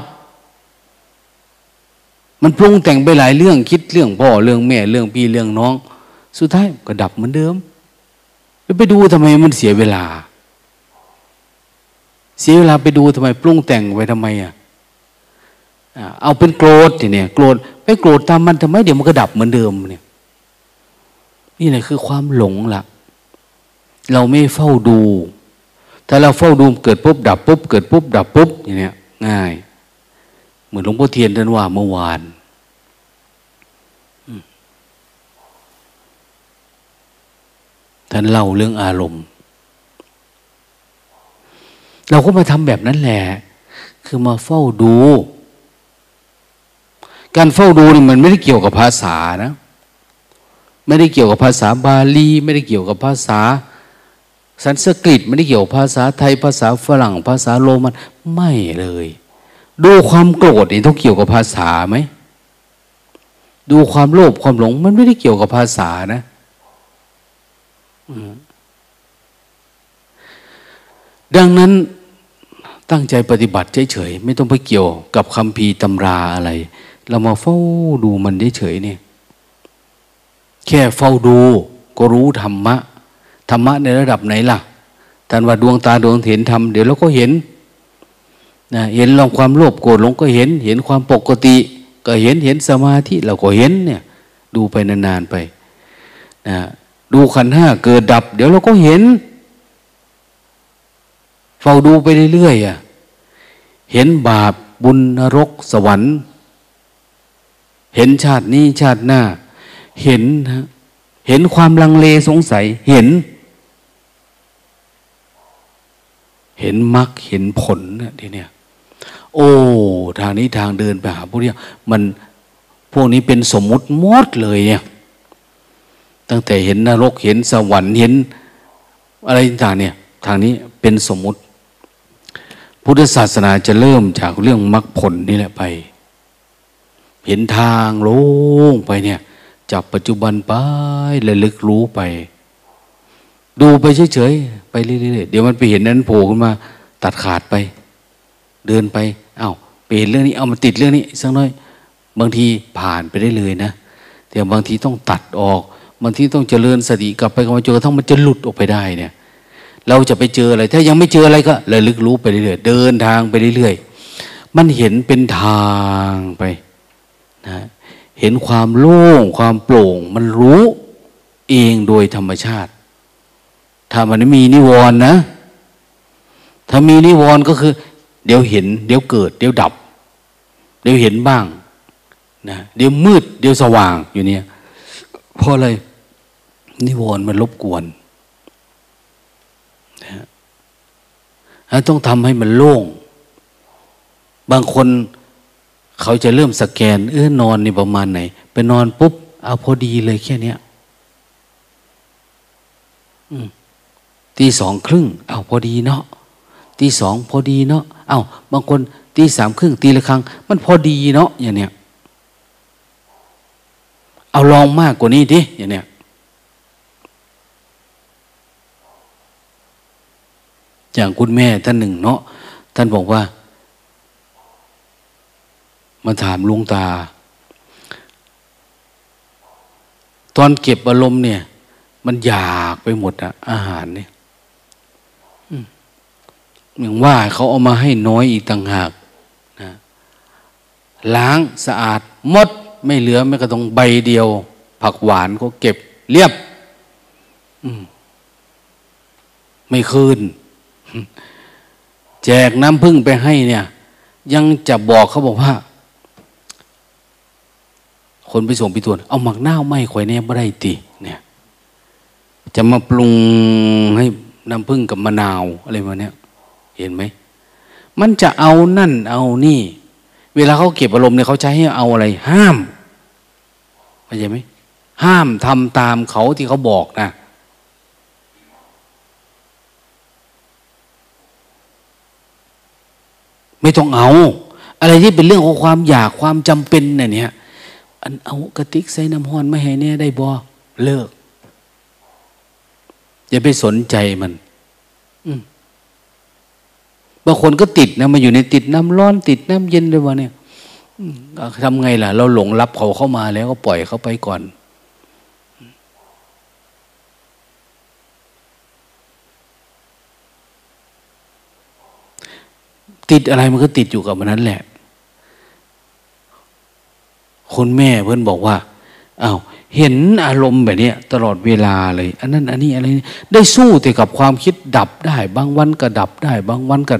มันปรุงแต่งไปหลายเรื่องคิดเรื่องพ่อเรื่องแม่เรื่องพี่เรื่องน้อง สุดท้ายก็ดับเหมือนเดิมแล้วไปดูทำไมมันเสียเวลา เสียเวลาไปดูทำไม ปรุงแต่งไว้ทำไมอะ เอาเป็นโกรธเนี่ยโกรธไปโกรธตามมันทำไมเดี๋ยวมันก็ดับเหมือนเดิมเนี่ยนี่แหละคือความหลงละเราไม่เฝ้าดู ถ้าเราเฝ้าดูเกิดปุ๊บดับปุ๊บเกิดปุ๊บดับปุ๊บอย่างเนี้ยง่าย เหมือนหลวงพ่อเทียนท่านว่าเมื่อวานท่านเล่าเรื่องอารมณ์ เราก็มาทำแบบนั้นแหละ คือมาเฝ้าดู การเฝ้าดูนี่มันไม่ได้เกี่ยวกับภาษานะ ไม่ได้เกี่ยวกับภาษาบาลี ไม่ได้เกี่ยวกับภาษาสันสกฤตไม่ได้เกี่ยวกับภาษาไทยภาษาฝรั่ง ภาษาโรมันไม่เลย ดูความโกรธนี่ต้องเกี่ยวกับภาษาไหมดูความโลภความหลง มันไม่ได้เกี่ยวกับภาษานะดังนั้นตั้งใจปฏิบัติเฉยๆไม่ต้องไปเกี่ยวกับคำพีตำราอะไร เรามาเฝ้าดูมันเฉยๆเนี่ย แค่เฝ้าดูก็รู้ธรรมะ ธรรมะในระดับไหนล่ะท่านว่าดวงตาดวงเห็นธรรมเดี๋ยวเราก็เห็นนะเห็นลองความโลภโกรธหลงก็เห็น เห็นความปกติ ก็เห็นเห็นสมาธิเราก็เห็นเนี่ย ดูไปนานๆไปนะดูขันห้าเกิดดับ เดี๋ยวเราก็เห็น เฝ้าดูไปเรื่อยๆอะเห็นบาปบุญนรกสวรรค์ เห็นชาตินี้ชาติหน้า เห็นนะเห็นความลังเลสงสัย เห็น เห็นมรรคเห็นผลเนี่ยทีเนี้ยโอ้ ทางนี้ทางเดินไปหาพวกนี้มันพวกนี้เป็นสมมุติมดเลยเนี่ย ตั้งแต่เห็นนรกเห็นสวรรค์เห็น อะไรต่างเนี่ย ทางนี้เป็นสมมุติ พุทธศาสนาจะเริ่มจากเรื่องมรรคผลนี่แหละไป เห็นทางโล่งไปเนี่ยจับปัจจุบันไประลึกรู้ไป ดูไปเฉยๆไปเรื่อยๆเดี๋ยวมันไปเห็นนั้นโผล่ขึ้นมา ตัดขาดไป เดินไปเอา้าไปเห็นเรื่องนี้เอามาติดเรื่องนี้สักน้อย บางทีผ่านไปได้เลยนะ แต่บางทีต้องตัดออกบางทีต้องเจริญสติกลับไปกลับมาจนกระทั่งมันจะหลุดออกไปได้เนี่ย เราจะไปเจออะไร ถ้ายังไม่เจออะไรก็ระลึกรู้ไปเรื่อยๆเดินทางไปเรื่อยๆมันเห็นเป็นทางไป นะเห็นความโล่งความโปร่ง มันรู้เองโดยธรรมชาติ ถ้ามันม่มีนิวรณ์นะ ถ้ามีนิวรณ์ก็คือ เดี๋ยวเห็น เดี๋ยวเกิด เดี๋ยวดับ เดี๋ยวเห็นบ้างนะเดี๋ยวมืด เดี๋ยวสว่างอยู่เนี่ยเพราะอะไรนิวรณ์มันรบกวนนะต้องทำให้มันโล่ง บางคน เขาจะเริ่มสแกน เออนอนนี่ประมาณไหน ไปนอนปุ๊บเอาพอดีเลยแค่เนี้ยตีสองครึ่งเอาพอดีเนาะตีสองพอดีเนาะเอาบางคนตีสามครึ่งตีละครั้ง มันพอดีเนาะอย่างเนี้ยเอาลองมากกว่านี้ดิอย่างเนี้ยอย่างคุณแม่ท่านหนึ่งเนาะท่านบอกว่า มาถามลุงตา ตอนเก็บอารมณ์เนี่ย มันอยากไปหมดอะอาหารเนี่ยอย่างว่าเขาเอามาให้น้อยอีกต่างหากนะล้างสะอาดหมดไม่เหลือแม้กระทั่งใบเดียว ผักหวานก็เก็บเรียบไม่คืนแจกน้ำพึ่งไปให้เนี่ย ยังจะบอกเขาบอกว่า คนไปส่งไปตรวจเอาหมักหน้าไม่ข่อยแน่บ่ได้ติเนี่ยจะมาปรุงให้น้ำพึ่งกับมะนาวอะไรมาเนี้ยเห็นไหมมันจะเอานั่นเอานี่ เวลาเขาเก็บอารมณ์เนี่ยเขาใช้ให้เอาอะไร ห้ามเข้าใจไหมห้ามทำตามเขาที่เขาบอกนะไม่ต้องเอา อะไรที่เป็นเรื่องของความอยากความจำเป็นเนี่ย อันเอากระติกใส่น้ำห้อนไม่ให้แน่ได้บ่เลิก อย่าไปสนใจมันบางคนก็ติดนะมาอยู่ในติดน้ำร้อนติดน้ำเย็นด้วยวะเนี่ยทำไงล่ะ เราหลงรับเขาเข้ามาแล้วก็ปล่อยเขาไปก่อน ติดอะไรมันก็ติดอยู่กับมันนั้นแหละ คุณแม่เพื่อนบอกว่าอา้าวเห็นอารมณ์แบบนี้ตลอดเวลาเลย อันนั้นอันนี้อะไรได้สู้แต่กับความคิดดับได้ บางวันก็ดับได้ บางวันก็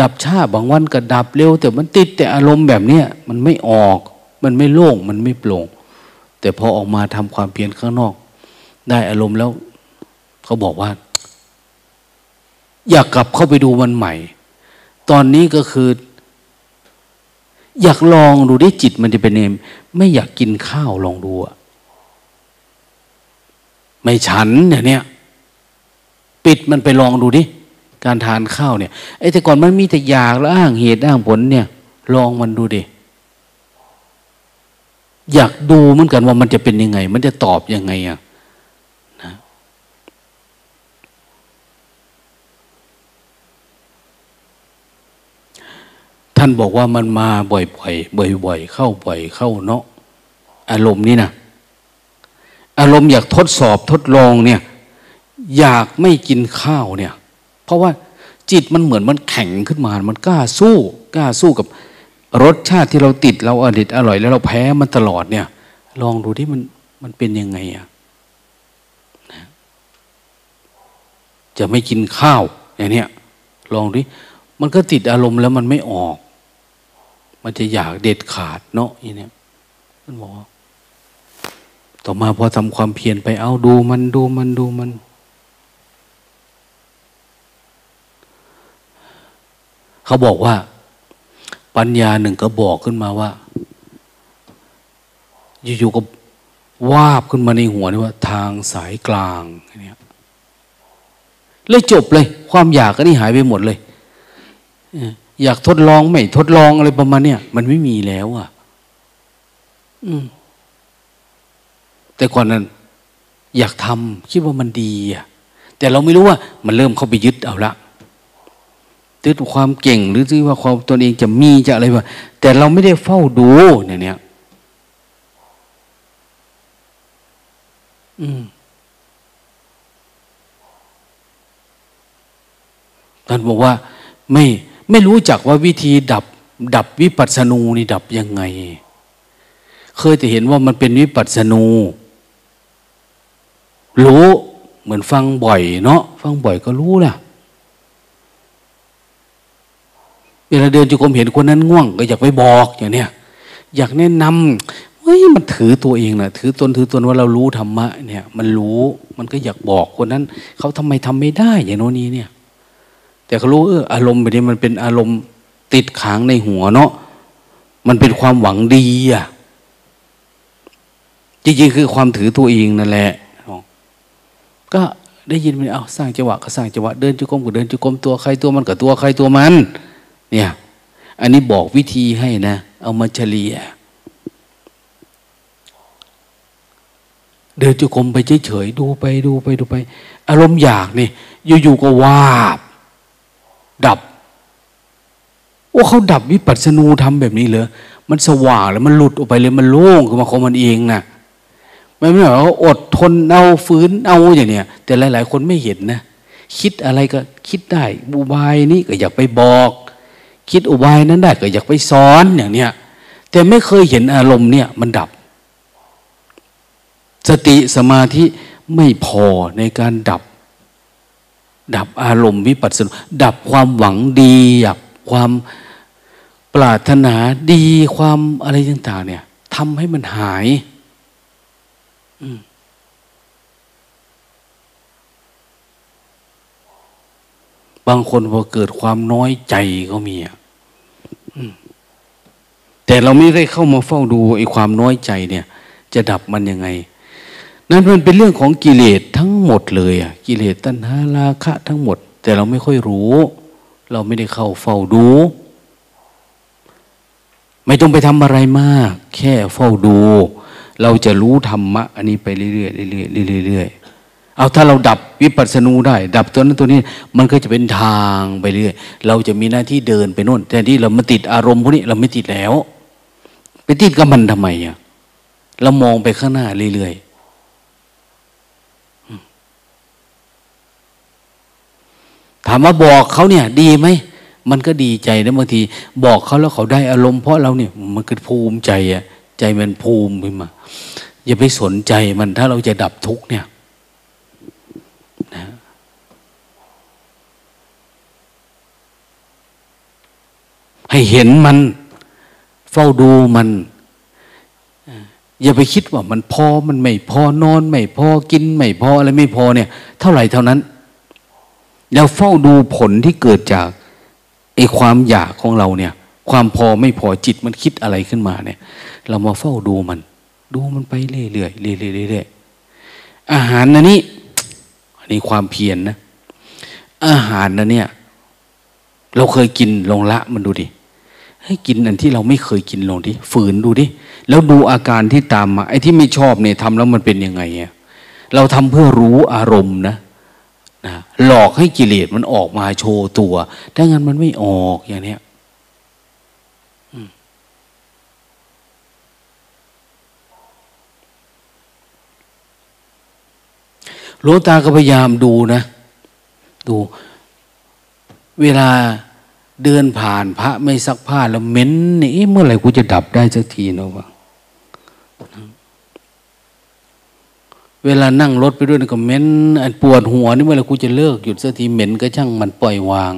ดับช้าบางวันก็ดับเร็ว แต่มันติดแต่อารมณ์แบบเนี้ยมันไม่ออก มันไม่โล่งมันไม่โปร่ง แต่พอออกมาทำความเพียรข้างนอก ได้อารมณ์แล้วเขาบอกว่า อยากกลับเข้าไปดูมันใหม่ ตอนนี้ก็คือ อยากลองดูได้จิตมันจะเป็นเองไม่อยากกินข้าวลองดูอะไม่ฉันเนี่ยเนี่ยปิดมันไปลองดูดิการทานข้าวเนี่ยไอ้แต่ก่อนมันมีแต่อยากแล้วอ้างเหตุอ้างผลเนี่ย ลองมันดูดิอยากดูเหมือนกันว่ามันจะเป็นยังไง มันจะตอบยังไงอะนะ ท่านบอกว่ามันมาบ่อยๆบ่อยๆเข้าบ่อยเข้าเนาะอารมณ์นี้นะอารมณ์อยากทดสอบทดลองเนี่ย อยากไม่กินข้าวเนี่ย เพราะว่าจิตมันเหมือนมันแข็งขึ้นมา มันกล้าสู้ กล้าสู้กับรสชาติที่เราติดเราอดิตอร่อย แล้วเราแพ้มันตลอดเนี่ย ลองดูที่มันมันเป็นยังไงอะนะจะไม่กินข้าวอย่างเนี้ยลองดิมันก็ติดอารมณ์แล้วมันไม่ออก มันจะอยากเด็ดขาดเนาะอย่างเนี้ยมันบอกต่อมาพอทำความเพียรไปเอาดูมันดูมันดูมัน เขาบอกว่า ปัญญาหนึ่งก็บอกขึ้นมาว่า อยู่ๆก็วาบขึ้นมาในหัวนี่ว่า ทางสายกลางเนี่ยเลยจบเลย ความอยากก็นี่หายไปหมดเลย อยากทดลองไม่ทดลองอะไรประมาณเนี้ยมันไม่มีแล้วอะ อืม แต่ก่อนนั้น อยากทำคิดว่ามันดีอะ แต่เราไม่รู้ว่า มันเริ่มเข้าไปยึดเอาละยึดความเก่งหรือที่ว่าความตนเองจะมีจะอะไรวะแต่เราไม่ได้เฝ้าดูเนี่ยเนี่ยอืมท่านบอกว่าไม่ ไม่รู้จักว่าวิธีดับ ดับวิปัสสนูนี่ดับยังไง เคยแต่เห็นว่ามันเป็นวิปัสสนู รู้เหมือนฟังบ่อยเนาะฟังบ่อยก็รู้ล่ะเวลาเดินจุกรมเห็นคนนั้นง่วง ก็อยากไปบอกอย่างเนี้ยอยากแนะนำเฮ้ยมันถือตัวเองนะถือตนถือตนว่าเรารู้ธรรมะเนี่ย มันรู้มันก็อยากบอกคนนั้น เขาทำไมทำไม่ได้ อย่างโน้นนี้เนี่ย แต่เขารู้เอออารมณ์แบบนี้มันเป็นอารมณ์ติดขังในหัวเนาะมันเป็นความหวังดีอะ จริงๆ คือความถือตัวเองนั่นแหละก็ได้ยินมันเอาสร้างจังหวะก็สร้างจังหวะเดินจุกมก็เดินจุกมตัวใครตัวมันกับตัวใครตัวมัน เนี่ย อันนี้บอกวิธีให้นะ เอามาเฉลี่ย เดินจุกมไปเฉยๆดูไปดูไปดูไป อารมณ์อยากนี่อยู่ๆก็วาบ ดับ โอ้เขาดับวิปัสสนูทำแบบนี้เลยมันสว่างแล้วมันหลุดออกไปเลยมันโล่งขึ้นมาของมันเองนะ่ไม่ไม่ว่าอดทนเอาฝืนเอาอย่างเนี้ยแต่หลาย ๆ คนไม่เห็นนะ คิดอะไรก็คิดได้บุบายนี้ก็อยากไปบอก คิดอุบายนั้นได้ก็อยากไปสอนอย่างเนี้ยแต่ไม่เคยเห็นอารมณ์เนี่ย มันดับ สติสมาธิไม่พอในการดับ ดับอารมณ์วิปัสสนาดับความหวังดีดับความปรารถนาดีความอะไรต่างๆเนี่ยทำให้มันหายบางคนพอเกิดความน้อยใจก็มีอะแต่เราไม่ได้เข้ามาเฝ้าดูไอ้ความน้อยใจเนี่ย จะดับมันยังไง นั่นมันเป็นเรื่องของกิเลสทั้งหมดเลยอะกิเลสตัณหาราคะทั้งหมด แต่เราไม่ค่อยรู้ เราไม่ได้เข้าเฝ้าดู ไม่ต้องไปทำอะไรมาก แค่เฝ้าดู เราจะรู้ธรรมะ อันนี้ไปเรื่อยๆเรื่อยๆเรื่อยๆเอาถ้าเราดับวิปัสสนูได้ ดับตัวนั้นตัวนี้ มันก็จะเป็นทางไปเรื่อยเราจะมีหน้าที่เดินไปโน่นแต่ที่เรามาติดอารมณ์พวกนี้เราไม่ติดแล้ว ไปติดกับมันทำไมอะเรามองไปข้างหน้าเรื่อยๆ ถามว่าบอกเขาเนี่ย ดีไหมมันก็ดีใจนะบางที บอกเขาแล้วเขาได้อารมณ์เพราะเราเนี่ยมันก็ภูมิใจอะใจมันภูมิขึ้นมา อย่าไปสนใจมันถ้าเราจะดับทุกเนี่ยนะให้เห็นมัน เฝ้าดูมัน อย่าไปคิดว่ามันพอมันไม่พอนอนไม่พอกินไม่พออะไรไม่พอเนี่ย เท่าไหร่เท่านั้น แล้วเฝ้าดูผลที่เกิดจากไอ้ความอยากของเราเนี่ย ความพอไม่พอจิตมันคิดอะไรขึ้นมาเนี่ย เรามาเฝ้าดูมัน ดูมันไปเรื่อยๆเรื่อยๆเรื่อยๆอาหารนะนี่อันนี้ความเพียรนนะอาหารนะเนี่ย เราเคยกินลงละมันดูดิให้กินอันที่เราไม่เคยกินลงดิฝืนดูดิแล้วดูอาการที่ตามมาไอ้ที่ไม่ชอบเนี่ยทำแล้วมันเป็นยังไงอะเราทำเพื่อรู้อารมณ์นะ นะหลอกให้กิเลสมันออกมาโชว์ตัว ถ้างั้นมันไม่ออกอย่างนี้หลวงตาก็พยายามดูนะ ดู เวลาเดินผ่านพระไม่ซักผ้าแล้วเหม็นนี่เมื่อไหร่กูจะดับได้สักทีเนาะวะ เวลานั่งรถไปด้วยก็เหม็นปวดหัวนี่เมื่อไรกูจะเลิกหยุดสักทีเหม็นก็ช่างมันปล่อยวาง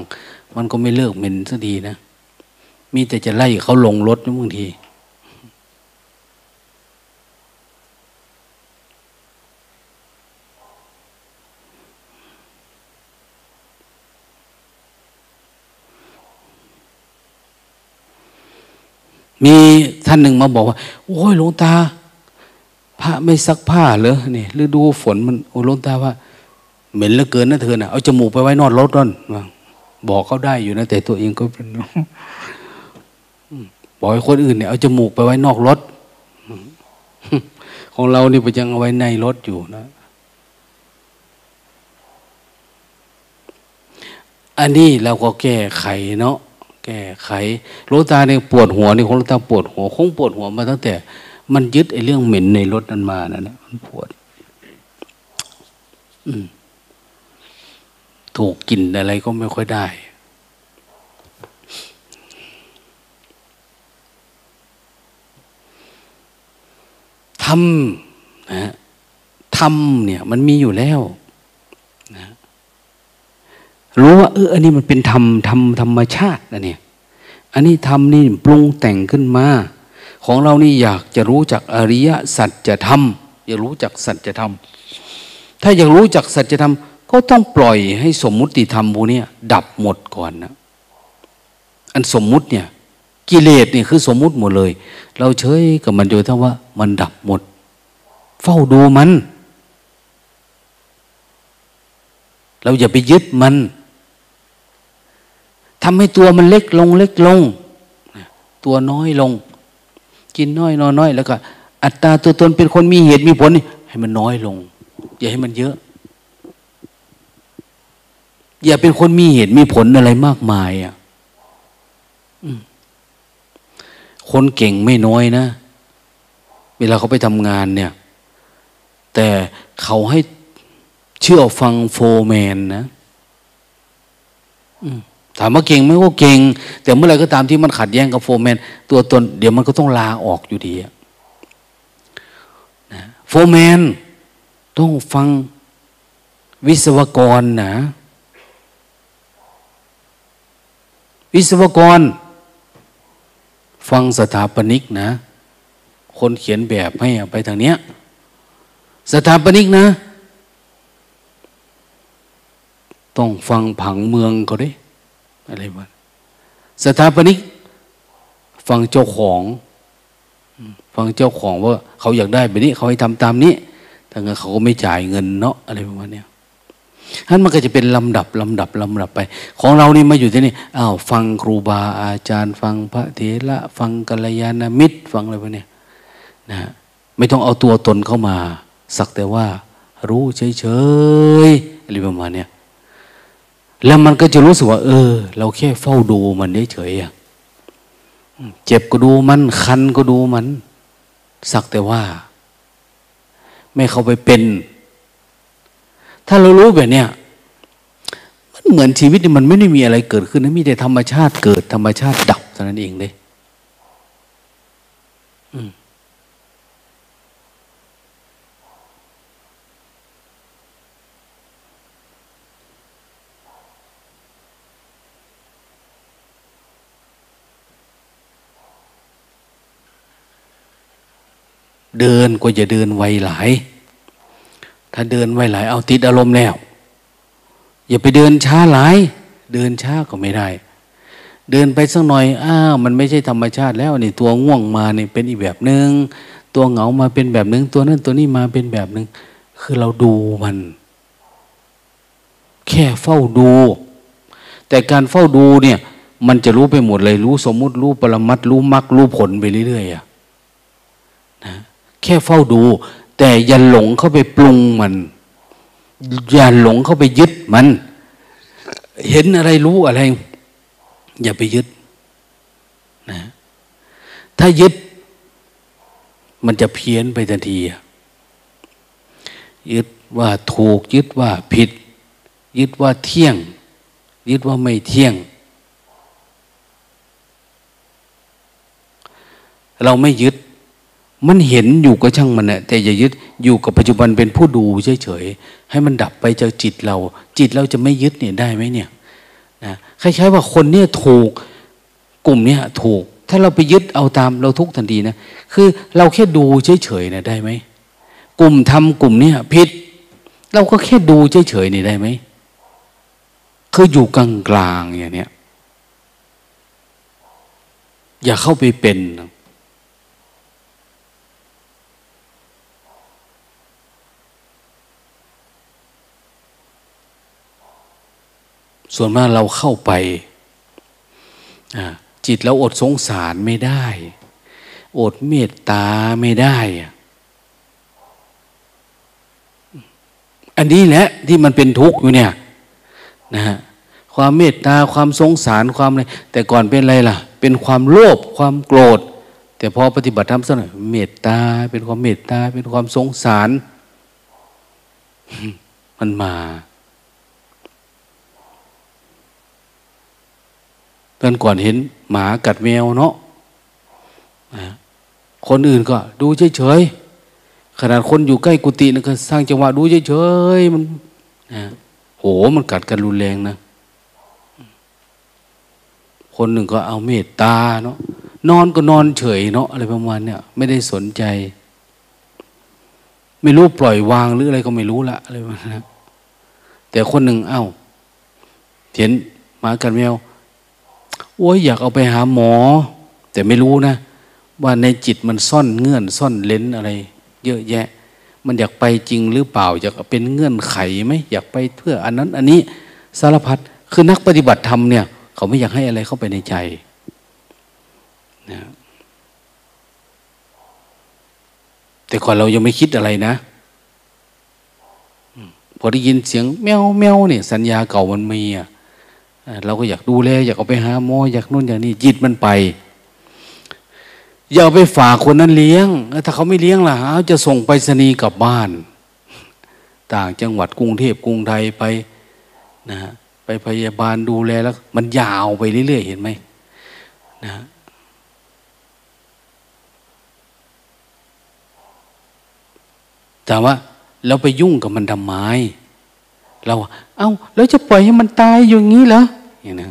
มันก็ไม่เลิกเหม็นสักทีนะ มีแต่จะไล่เขาลงรถนะบางทีมีท่านหนึ่งมาบอกว่า โอ้ยหลวงตา พระไม่ซักผ้าเหรอเนี่ยฤดูฝนมันโอ้ลงตาว่า เหม็นเหลือเกินนะเธอน่ะเอาจมูกไปไว้นอนรถนั่นบอกเขาได้อยู่นะ แต่ตัวเองก็เป็นบอกให้คนอื่นเนี่ยเอาจมูกไปไว้นอกรถของเรานี่ไปยังเอาไว้ในรถอยู่นะ อันนี้เราก็แก้ไขเนาะแก้ไขโลตาเนี่ยปวดหัวนี่ของโลตาปวดหัว คงปวดหัวมาตั้งแต่ มันยึดไอ้เรื่องเหม็นในรถนั้นมานั่นแหละมันปวดถูกกินอะไรก็ไม่ค่อยได้ทำนะทำเนี่ย มันมีอยู่แล้วนะรู้ว่าเอออันนี้มันเป็นธรรมธรรมธรรมชาตินะเนี่ย อันนี้ธรรมนี่ปรุงแต่งขึ้นมา ของเรานี่อยากจะรู้จักอริยสัจธรรมอยากรู้จักสัจธรรม ถ้าอยากรู้จักสัจธรรม ก็ต้องปล่อยให้สมมุติธรรมพวกนี้ดับหมดก่อนนะอันสมมุติเนี่ย กิเลสเนี่ยคือสมมุติหมดเลย เราเฉยกับมันโดยทั้งว่า มันดับหมด เฝ้าดูมัน เราอย่าไปยึดมันทำให้ตัวมันเล็กลง เล็กลง ตัวน้อยลง กินน้อยนอนน้อยแล้วก็อัตราตัวตนเป็นคนมีเหตุมีผลให้มันน้อยลง อย่าให้มันเยอะ อย่าเป็นคนมีเหตุมีผลอะไรมากมายอะคนเก่งไม่น้อยนะ เวลาเขาไปทำงานเนี่ย แต่เขาให้เชื่อฟังโฟร์แมนนะ ถามว่าเก่งไหมก็เก่ง แต่เมื่อไรก็ตามที่มันขัดแย้งกับโฟร์แมนตัวตนเดี๋ยวมันก็ต้องลาออกอยู่ดีนะโฟร์แมนต้องฟังวิศวกรนะ วิศวกร ฟังสถาปนิกนะ คนเขียนแบบให้ไปทางเนี้ย สถาปนิกนะ ต้องฟังผังเมืองเขาด้ อะไรบ้างสถาปนิกฟังเจ้าของ ฟังเจ้าของว่าเขาอยากได้แบบนี้ เขาให้ทำตามนี้แต่เงินเขาก็ไม่จ่ายเงินเนาะอะไรประมาณนี้ท่านมันก็จะเป็นลำดับลำดับลำดับไป ของเรานี่มาอยู่ที่นี่อ้าวฟังครูบาอาจารย์ ฟังพระเถระฟังกัลยาณมิตร ฟังอะไรพวกนี้นะไม่ต้องเอาตัวตนเข้ามา สักแต่ว่า รู้เฉยๆอะไรประมาณนี้ แล้วมันก็จะรู้สึกว่า เออ เราแค่เฝ้าดูมันเฉยๆเจ็บก็ดูมัน คันก็ดูมัน สักแต่ว่า ไม่เข้าไปเป็น ถ้าเรารู้แบบเนี้ยมันเหมือนชีวิตมันไม่ได้มีอะไรเกิดขึ้นนะมีแต่ธรรมชาติเกิดธรรมชาติดับเท่านั้นเองเลยอืม เดินก็จะเดินไวหลาย ถ้าเดินไวหลาย เอาติดอารมณ์แล้ว อย่าไปเดินช้าหลาย เดินช้าก็ไม่ได้ เดินไปสักหน่อย อ้าว มันไม่ใช่ธรรมชาติแล้วนี่ตัวง่วงมาเนี่เป็นอีกแบบหนึง่งตัวเหงามาเป็นแบบหนึง่งตัวนั้นตัวนี้มาเป็นแบบหนึง่งคือเราดูมัน แค่เฝ้าดู แต่การเฝ้าดูเนี่ย มันจะรู้ไปหมดเลยรู้สมมุติรู้ปรมัตรู้มรรครู้ผลไปเรื่อยๆอะ แค่เฝ้าดู แต่อย่าหลงเข้าไปปรุงมัน อย่าหลงเข้าไปยึดมัน เห็นอะไรรู้อะไร อย่าไปยึดนะถ้ายึด มันจะเพี้ยนไปทันที ยึดว่าถูก ยึดว่าผิด ยึดว่าเที่ยง ยึดว่าไม่เที่ยง เราไม่ยึด มันเห็นอยู่ก็ช่างมันนะแต่อย่ายึดอยู่กับปัจจุบันเป็นผู้ดูเฉยๆให้มันดับไปจากจิตเรา จิตเราจะไม่ยึดเนี่ยได้ไหมเนี่ยนะคล้ายๆว่าคนเนี่ยถูกกลุ่มเนี่ยถูก ถ้าเราไปยึดเอาตามเราทุกทันทีนะคือเราแค่ดูเฉยๆนะได้ไหมกลุ่มทำกลุ่มเนี่ยผิด เราก็แค่ดูเฉยๆนี่ได้ไหมคืออยู่กลางๆอย่างเนี้ยอย่าเข้าไปเป็น ส่วนมากเราเข้าไป จิตเราอดสงสารไม่ได้ อดเมตตาไม่ได้ อันนี้แหละที่มันเป็นทุกข์อยู่เนี่ยนะฮะความเมตตาความสงสารความอะไรแต่ก่อนเป็นอะไรล่ะ เป็นความโลภความโกรธ แต่พอปฏิบัติธรรมสักหน่อยเมตตาเป็นความเมตตาเป็นความสงสาร มันมา ตอก่อนเห็นหมากัดแมวเนาะคนอื่นก็ ดูเฉยๆขนาดคนอยู่ใกล้กุฏินะก็สร้างจังหวะดูเฉยๆมันโหมันกัดกันรุนแรงนะคนหนึ่งก็เอาเมตตาเนาะนอนก็นอนเฉยเนาะอะไรประมาณเนี้ยไม่ได้สนใจ ไม่รู้ปล่อยวางหรืออะไรก็ไม่รู้ละอะไรประมาณนั้นแต่คนหนึ่งเอา้าเห็นหมากัดแมว โอ้ยอยากเอาไปหาหมอ แต่ไม่รู้นะ ว่าในจิตมันซ่อนเงื่อนซ่อนเลนอะไร เยอะแยะ มันอยากไปจริงหรือเปล่า อยากเป็นเงื่อนไขไหมอยากไปเพื่ออันนั้น อันนี้สารพัดคือนักปฏิบัติธรรมเนี่ย เขาไม่อยากให้อะไรเข้าไปในใจนะแต่ก่อนเรายังไม่คิดอะไรนะพอได้ยินเสียงแมวแมวเนี่ยสัญญาเก่ามันมีอะ เราก็อยากดูแลอยากเอาไปหาหมออยากนู่นอย่างนี้จิตมันไป อย่าไปฝากคนนั้นเลี้ยง ถ้าเขาไม่เลี้ยงล่ะเอาจะส่งไปรษณีย์กลับบ้าน ต่างจังหวัดกรุงเทพกรุงไทยไปนะไปพยาบาลดูแลแล้ว มันยาวไปเรื่อยๆเห็นไหมนะแต่ว่าเราไปยุ่งกับมันทำไม เราเอา้าแล้วจะปล่อยให้มันตายอย่างนี้เหรออย่างนี้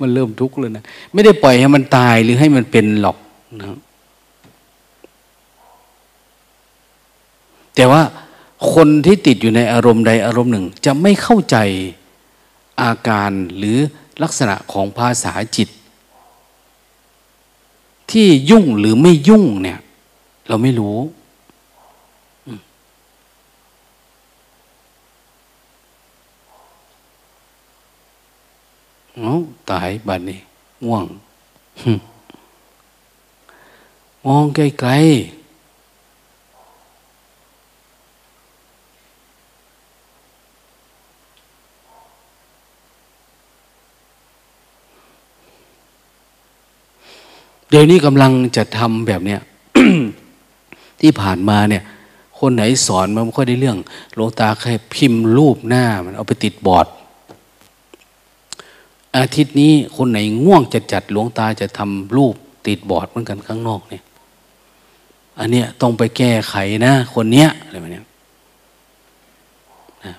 มันเริ่มทุกข์เลยนะไม่ได้ปล่อยให้มันตายหรือให้มันเป็นหรอกนะแต่ว่าคนที่ติดอยู่ในอารมณ์ใดอารมณ์หนึ่ง จะไม่เข้าใจอาการหรือลักษณะของภาษาจิต ที่ยุ่งหรือไม่ยุ่งเนี่ย เราไม่รู้ เอาตายบัดนี้ง่วงมองไกลๆเดี๋ยวนี้กำลังจะทำแบบเนี้ยที่ผ่านมาเนี่ย คนไหนสอนมันไม่ค่อยได้เรื่องหลวงตาแค่พิมพ์รูปหน้ามันเอาไปติดบอร์ด อาทิตย์นี้คนไหนง่วงจะจัดหลวงตาจะทำรูปติดบอร์ดเหมือนกันข้างนอกเนี่ย อันเนี้ยต้องไปแก้ไขนะคนเนี้ยอะไรแบบเนี้ย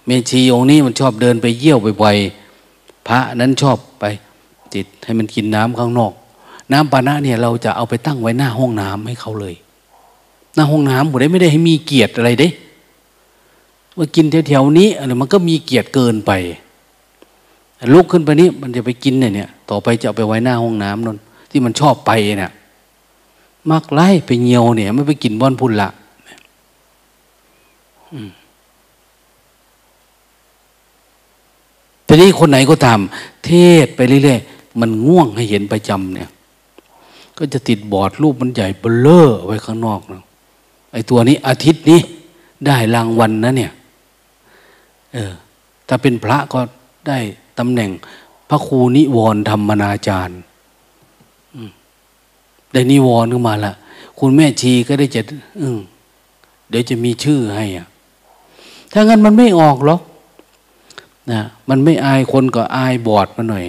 เมชีองค์นี้มันชอบเดินไปเยี่ยวบ่อยๆพระนั้นชอบไปติดให้มันกินน้ำข้างนอก น้ำปานะเนี่ยเราจะเอาไปตั้งไว้หน้าห้องน้ำให้เขาเลย หน้าห้องน้ำผมได้ไม่ได้ให้มีเกียรติอะไรเด้ว่ากินแถวๆนี้อะไรมันก็มีเกียรติเกินไป ลุกขึ้นไปนี้มันจะไปกินเนี่ยเนี่ย ต่อไปจะเอาไปไว้หน้าห้องน้ำนนที่มันชอบไปเนี่ยมักไล่ไปเงียวเนี่ยไม่ไปกินบ้อนพุ่นละทีนี้คนไหนก็ตาม เทศไปเรื่อยๆมันง่วงให้เห็นประจำเนี่ย ก็จะติดบอร์ดรูปมันใหญ่เบลเลอร์ไว้ข้างนอกนะไอ้ตัวนี้ อาทิตย์นี้ ได้รางวัลนนะเนี่ย เออ ถ้าเป็นพระก็ได้ ตำแหน่งพระครูนิวรธรรมนาจารย์ได้นิวรขึ้นมาละคุณแม่ชีก็ได้จะเดี๋ยวจะมีชื่อให้อะถ้างั้นมันไม่ออกหรอกนะมันไม่อายคนก็อายบอดมาหน่อย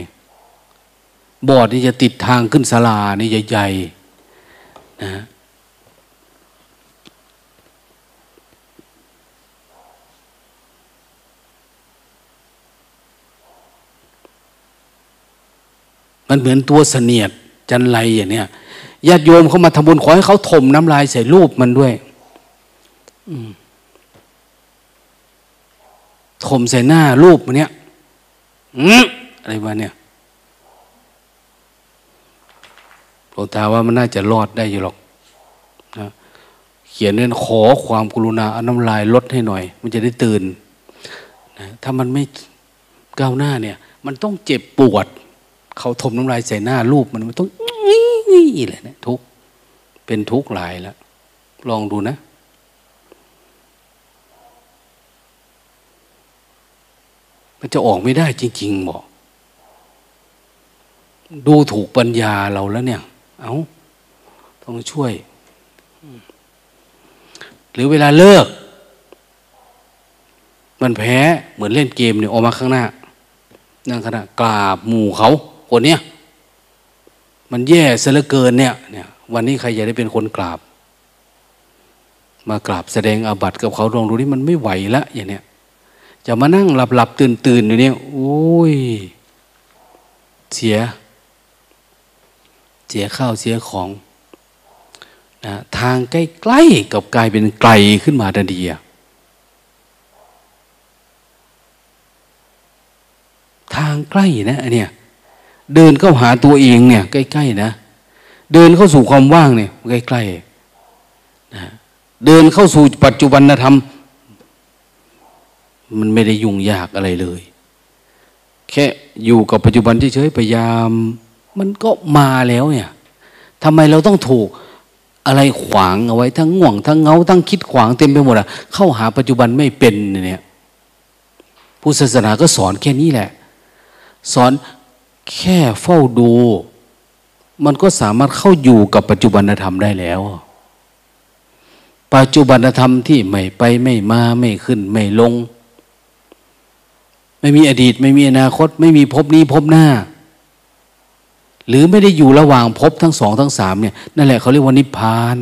บอดนี่จะติดทางขึ้นศาลานี่ใหญ่ๆนะ มันเหมือนตัวเสนียดจันไรอย่างเนี้ยญาติโยมเขามาทำบุญขอให้เขาถมน้ำลายใส่รูปมันด้วยถมใส่หน้ารูปมันเนี้ยอะไรวะเนี่ยหลวงตาว่ามันน่าจะรอดได้อยู่หรอกนะเขียนเนื่นขอความกรุณาเอาน้ำลายลดให้หน่อย มันจะได้ตื่นนะถ้ามันไม่ก้าวหน้าเนี่ย มันต้องเจ็บปวด เขาทมน้ำลายใส่หน้ารูปมันมันต้องนี่แหละนะทุกเป็นทุกข์หลายแล้วลองดูนะมันจะออกไม่ได้จริงๆบอกดูถูกปัญญาเราแล้วเนี่ย เอา้าต้องช่วย หรือเวลาเลิก มันแพ้เหมือนเล่นเกมเนี่ยออกมาข้างหน้านั่งขณะกราบหมู่เขา คนเนี้ยมันแย่ซะเหลือเกินเนี่ยเนี่ย วันนี้ใครอยากได้เป็นคนกราบ มากราบแสดงอาบัติกับเขาลองดูนี่มันไม่ไหวละอย่างเนี้ยจะมานั่งหลับหลับตื่นตื่นอยู่เนี่ยโอ้ย เสีย เสียข้าวเสียของนะทางใกล้ๆกับกลายเป็นไกลขึ้นมาทันทีอะทางใกล้นะอันเนี้ย เดินเข้าหาตัวเองเนี่ย ใกล้ๆนะ เดินเข้าสู่ความว่างเนี่ย ใกล้ๆนะเดินเข้าสู่ปัจจุบันธรรม มันไม่ได้ยุ่งยากอะไรเลย แค่อยู่กับปัจจุบันเฉยๆพยายาม มันก็มาแล้วเนี่ยทำไมเราต้องถูกอะไรขวางเอาไว้ทั้งง่วงทั้งเงาทั้งคิดขวางเต็มไปหมดอะเข้าหาปัจจุบันไม่เป็นเนี่ยพุทธศาสนาก็สอนแค่นี้แหละ สอน แค่เฝ้าดู มันก็สามารถเข้าอยู่กับปัจจุบันธรรมได้แล้ว ปัจจุบันธรรมที่ไม่ไปไม่มาไม่ขึ้นไม่ลง ไม่มีอดีต ไม่มีอนาคต ไม่มีภพนี้ภพหน้า หรือไม่ได้อยู่ระหว่างภพทั้งสองทั้งสามเนี่ยนั่นแหละเขาเรียกว่านิพพาน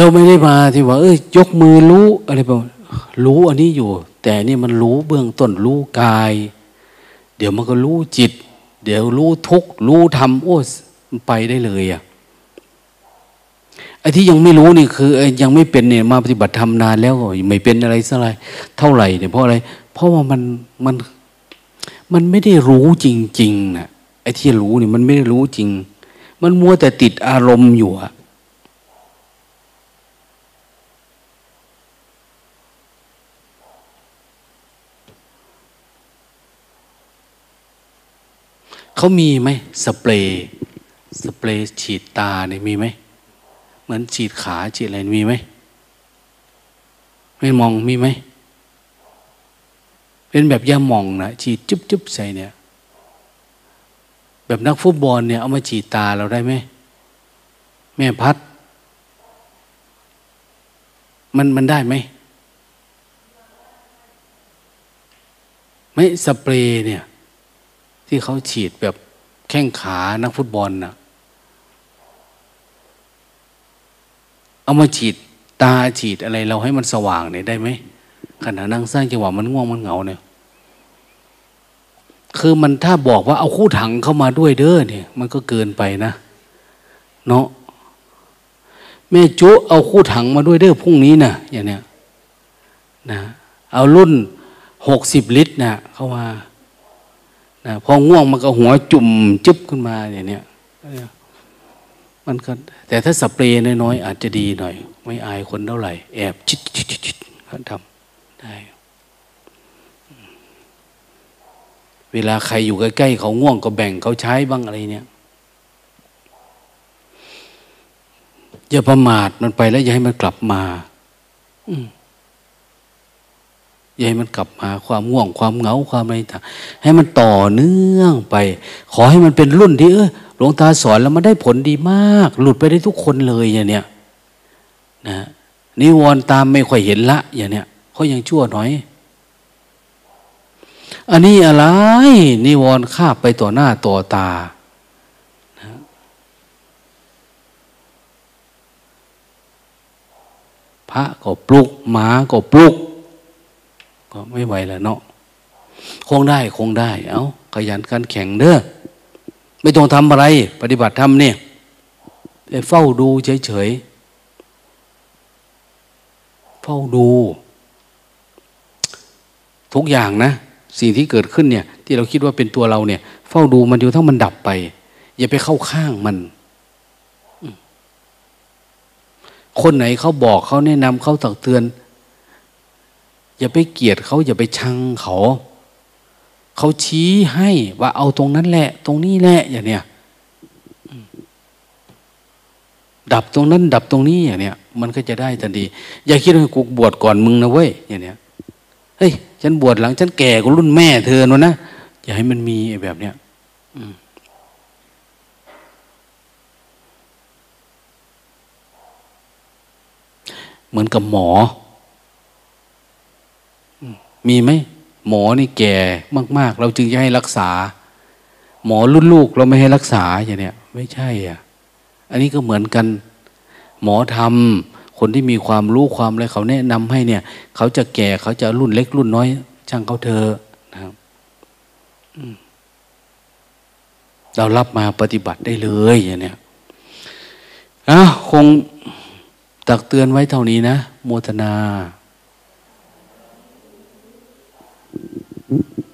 เราไม่ได้มาที่ว่า เอ้ย ยกมือรู้อะไรแบบรู้อันนี้อยู่ แต่นี่มันรู้เบื้องต้นรู้กาย เดี๋ยวมันก็รู้จิต เดี๋ยวรู้ทุกรู้ธรรมโอ้มันไปได้เลยอะไอ้ที่ยังไม่รู้นี่คือยังไม่เป็นเนี่ยมาปฏิบัติธรรมนานแล้วไม่เป็นอะไรสักไรเท่าไหร่เนี่ยเพราะอะไร เพราะว่ามันมันมันไม่ได้รู้จริงๆนะไอ้ที่รู้นี่มันไม่ได้รู้จริง มันมัวแต่ติดอารมณ์อยู่อะ เขามีไหมสเปรย์สเปรย์ฉีดตาเนี่ยมีไหมเหมือนฉีดขาฉีดอะไรมีไหมไม่มองมีไหมเป็นแบบยาหมองนะฉีดจุ๊บจุ๊บใส่เนี่ย แบบนักฟุตบอลเนี่ยเอามาฉีดตาเราได้ไหมแม่พัด มันมันได้ไหมไม่สเปรย์เนี่ย ที่เขาฉีดแบบแข้งขานักฟุตบอลนะ่ะ เอามาฉีดตาฉีดอะไร เราให้มันสว่างเนี่ยได้ไหมขณะนั่งสร้างจังหวะมันง่วงมันเหงาเนี่ย คือมันถ้าบอกว่าเอาคู่ถังเข้ามาด้วยเด้อเนี่ย มันก็เกินไปนะเนาะแม่จุเอาคู่ถังมาด้วยเด้อพรุ่งนี้นะอย่างเนี้ยนะ เอารุ่นหกสิบลิตรนะเข้ามา นะพอง่วงมันก็หัวจุ่มจุ๊บขึ้นมาอย่างเนี้ยมันก็แต่ถ้าสเปรย์น้อยๆอาจจะดีหน่อย ไม่อายคนเท่าไหร่ แอบชิดชิดชิดเขาทำได้เวลาใครอยู่ใกล้ๆเขาง่วงก็แบ่งเขาใช้บ้างอะไรเนี่ยอย่าประมาทมันไปแล้วอย่าให้มันกลับมา อืม อย่าให้มันกลับมาความง่วงความเหงาความอะไรต่างให้มันต่อเนื่องไป ขอให้มันเป็นรุ่นที่เออหลวงตาสอนแล้วมันได้ผลดีมาก หลุดไปได้ทุกคนเลยอย่างเนี้ยนะนิวรณ์ตามไม่ค่อยเห็นละ อย่างเนี้ยเขายังชั่วหน่อย อันนี้อะไร นิวรณ์ข้าไปต่อหน้าต่อตาพระก็ปลุกหมาก็ปลุก ก็ไม่ไหวแล้วเนาะคงได้คงได้ เอา้าขยันกันแข่งเด้อไม่ต้องทำอะไร ปฏิบัติธรรมเนี่ยไปเฝ้าดูเฉยๆเฝ้าดู ทุกอย่างนะ สิ่งที่เกิดขึ้นเนี่ย ที่เราคิดว่าเป็นตัวเราเนี่ย เฝ้าดูมันอยู่ทั้งมันดับไป อย่าไปเข้าข้างมัน คนไหนเขาบอกเขาแนะนำเขาตักเตือน อย่าไปเกลียดเขาอย่าไปชังเขาเขาชี้ให้ว่าเอาตรงนั้นแหละ ตรงนี้แหละอย่างเนี้ยดับตรงนั้น ดับตรงนี้อย่างเนี้ยมันก็จะได้ทันทีอย่าคิดว่ากูบวชก่อนมึงนะเว้ยอย่างเนี้ยเฮ้ยฉันบวชหลังฉันแก่กว่ารุ่นแม่เธอนะนะอย่าให้มันมีแบบเนี้ยเหมือนกับหมอ มีไหมหมอนี่แก่มาก ๆ เราจึงจะให้รักษา หมอรุ่นลูกเราไม่ให้รักษาอย่างเนี้ยไม่ใช่อะ อันนี้ก็เหมือนกัน หมอทำคนที่มีความรู้ความอะไรเขาแนะนำให้เนี่ย เขาจะแก่เขาจะรุ่นเล็กรุ่นน้อย ช่างเขาเธอนะครับเรารับมาปฏิบัติได้เลยอย่างเนี้ยอะคงตักเตือนไว้เท่านี้นะโมทนา Mm-hmm.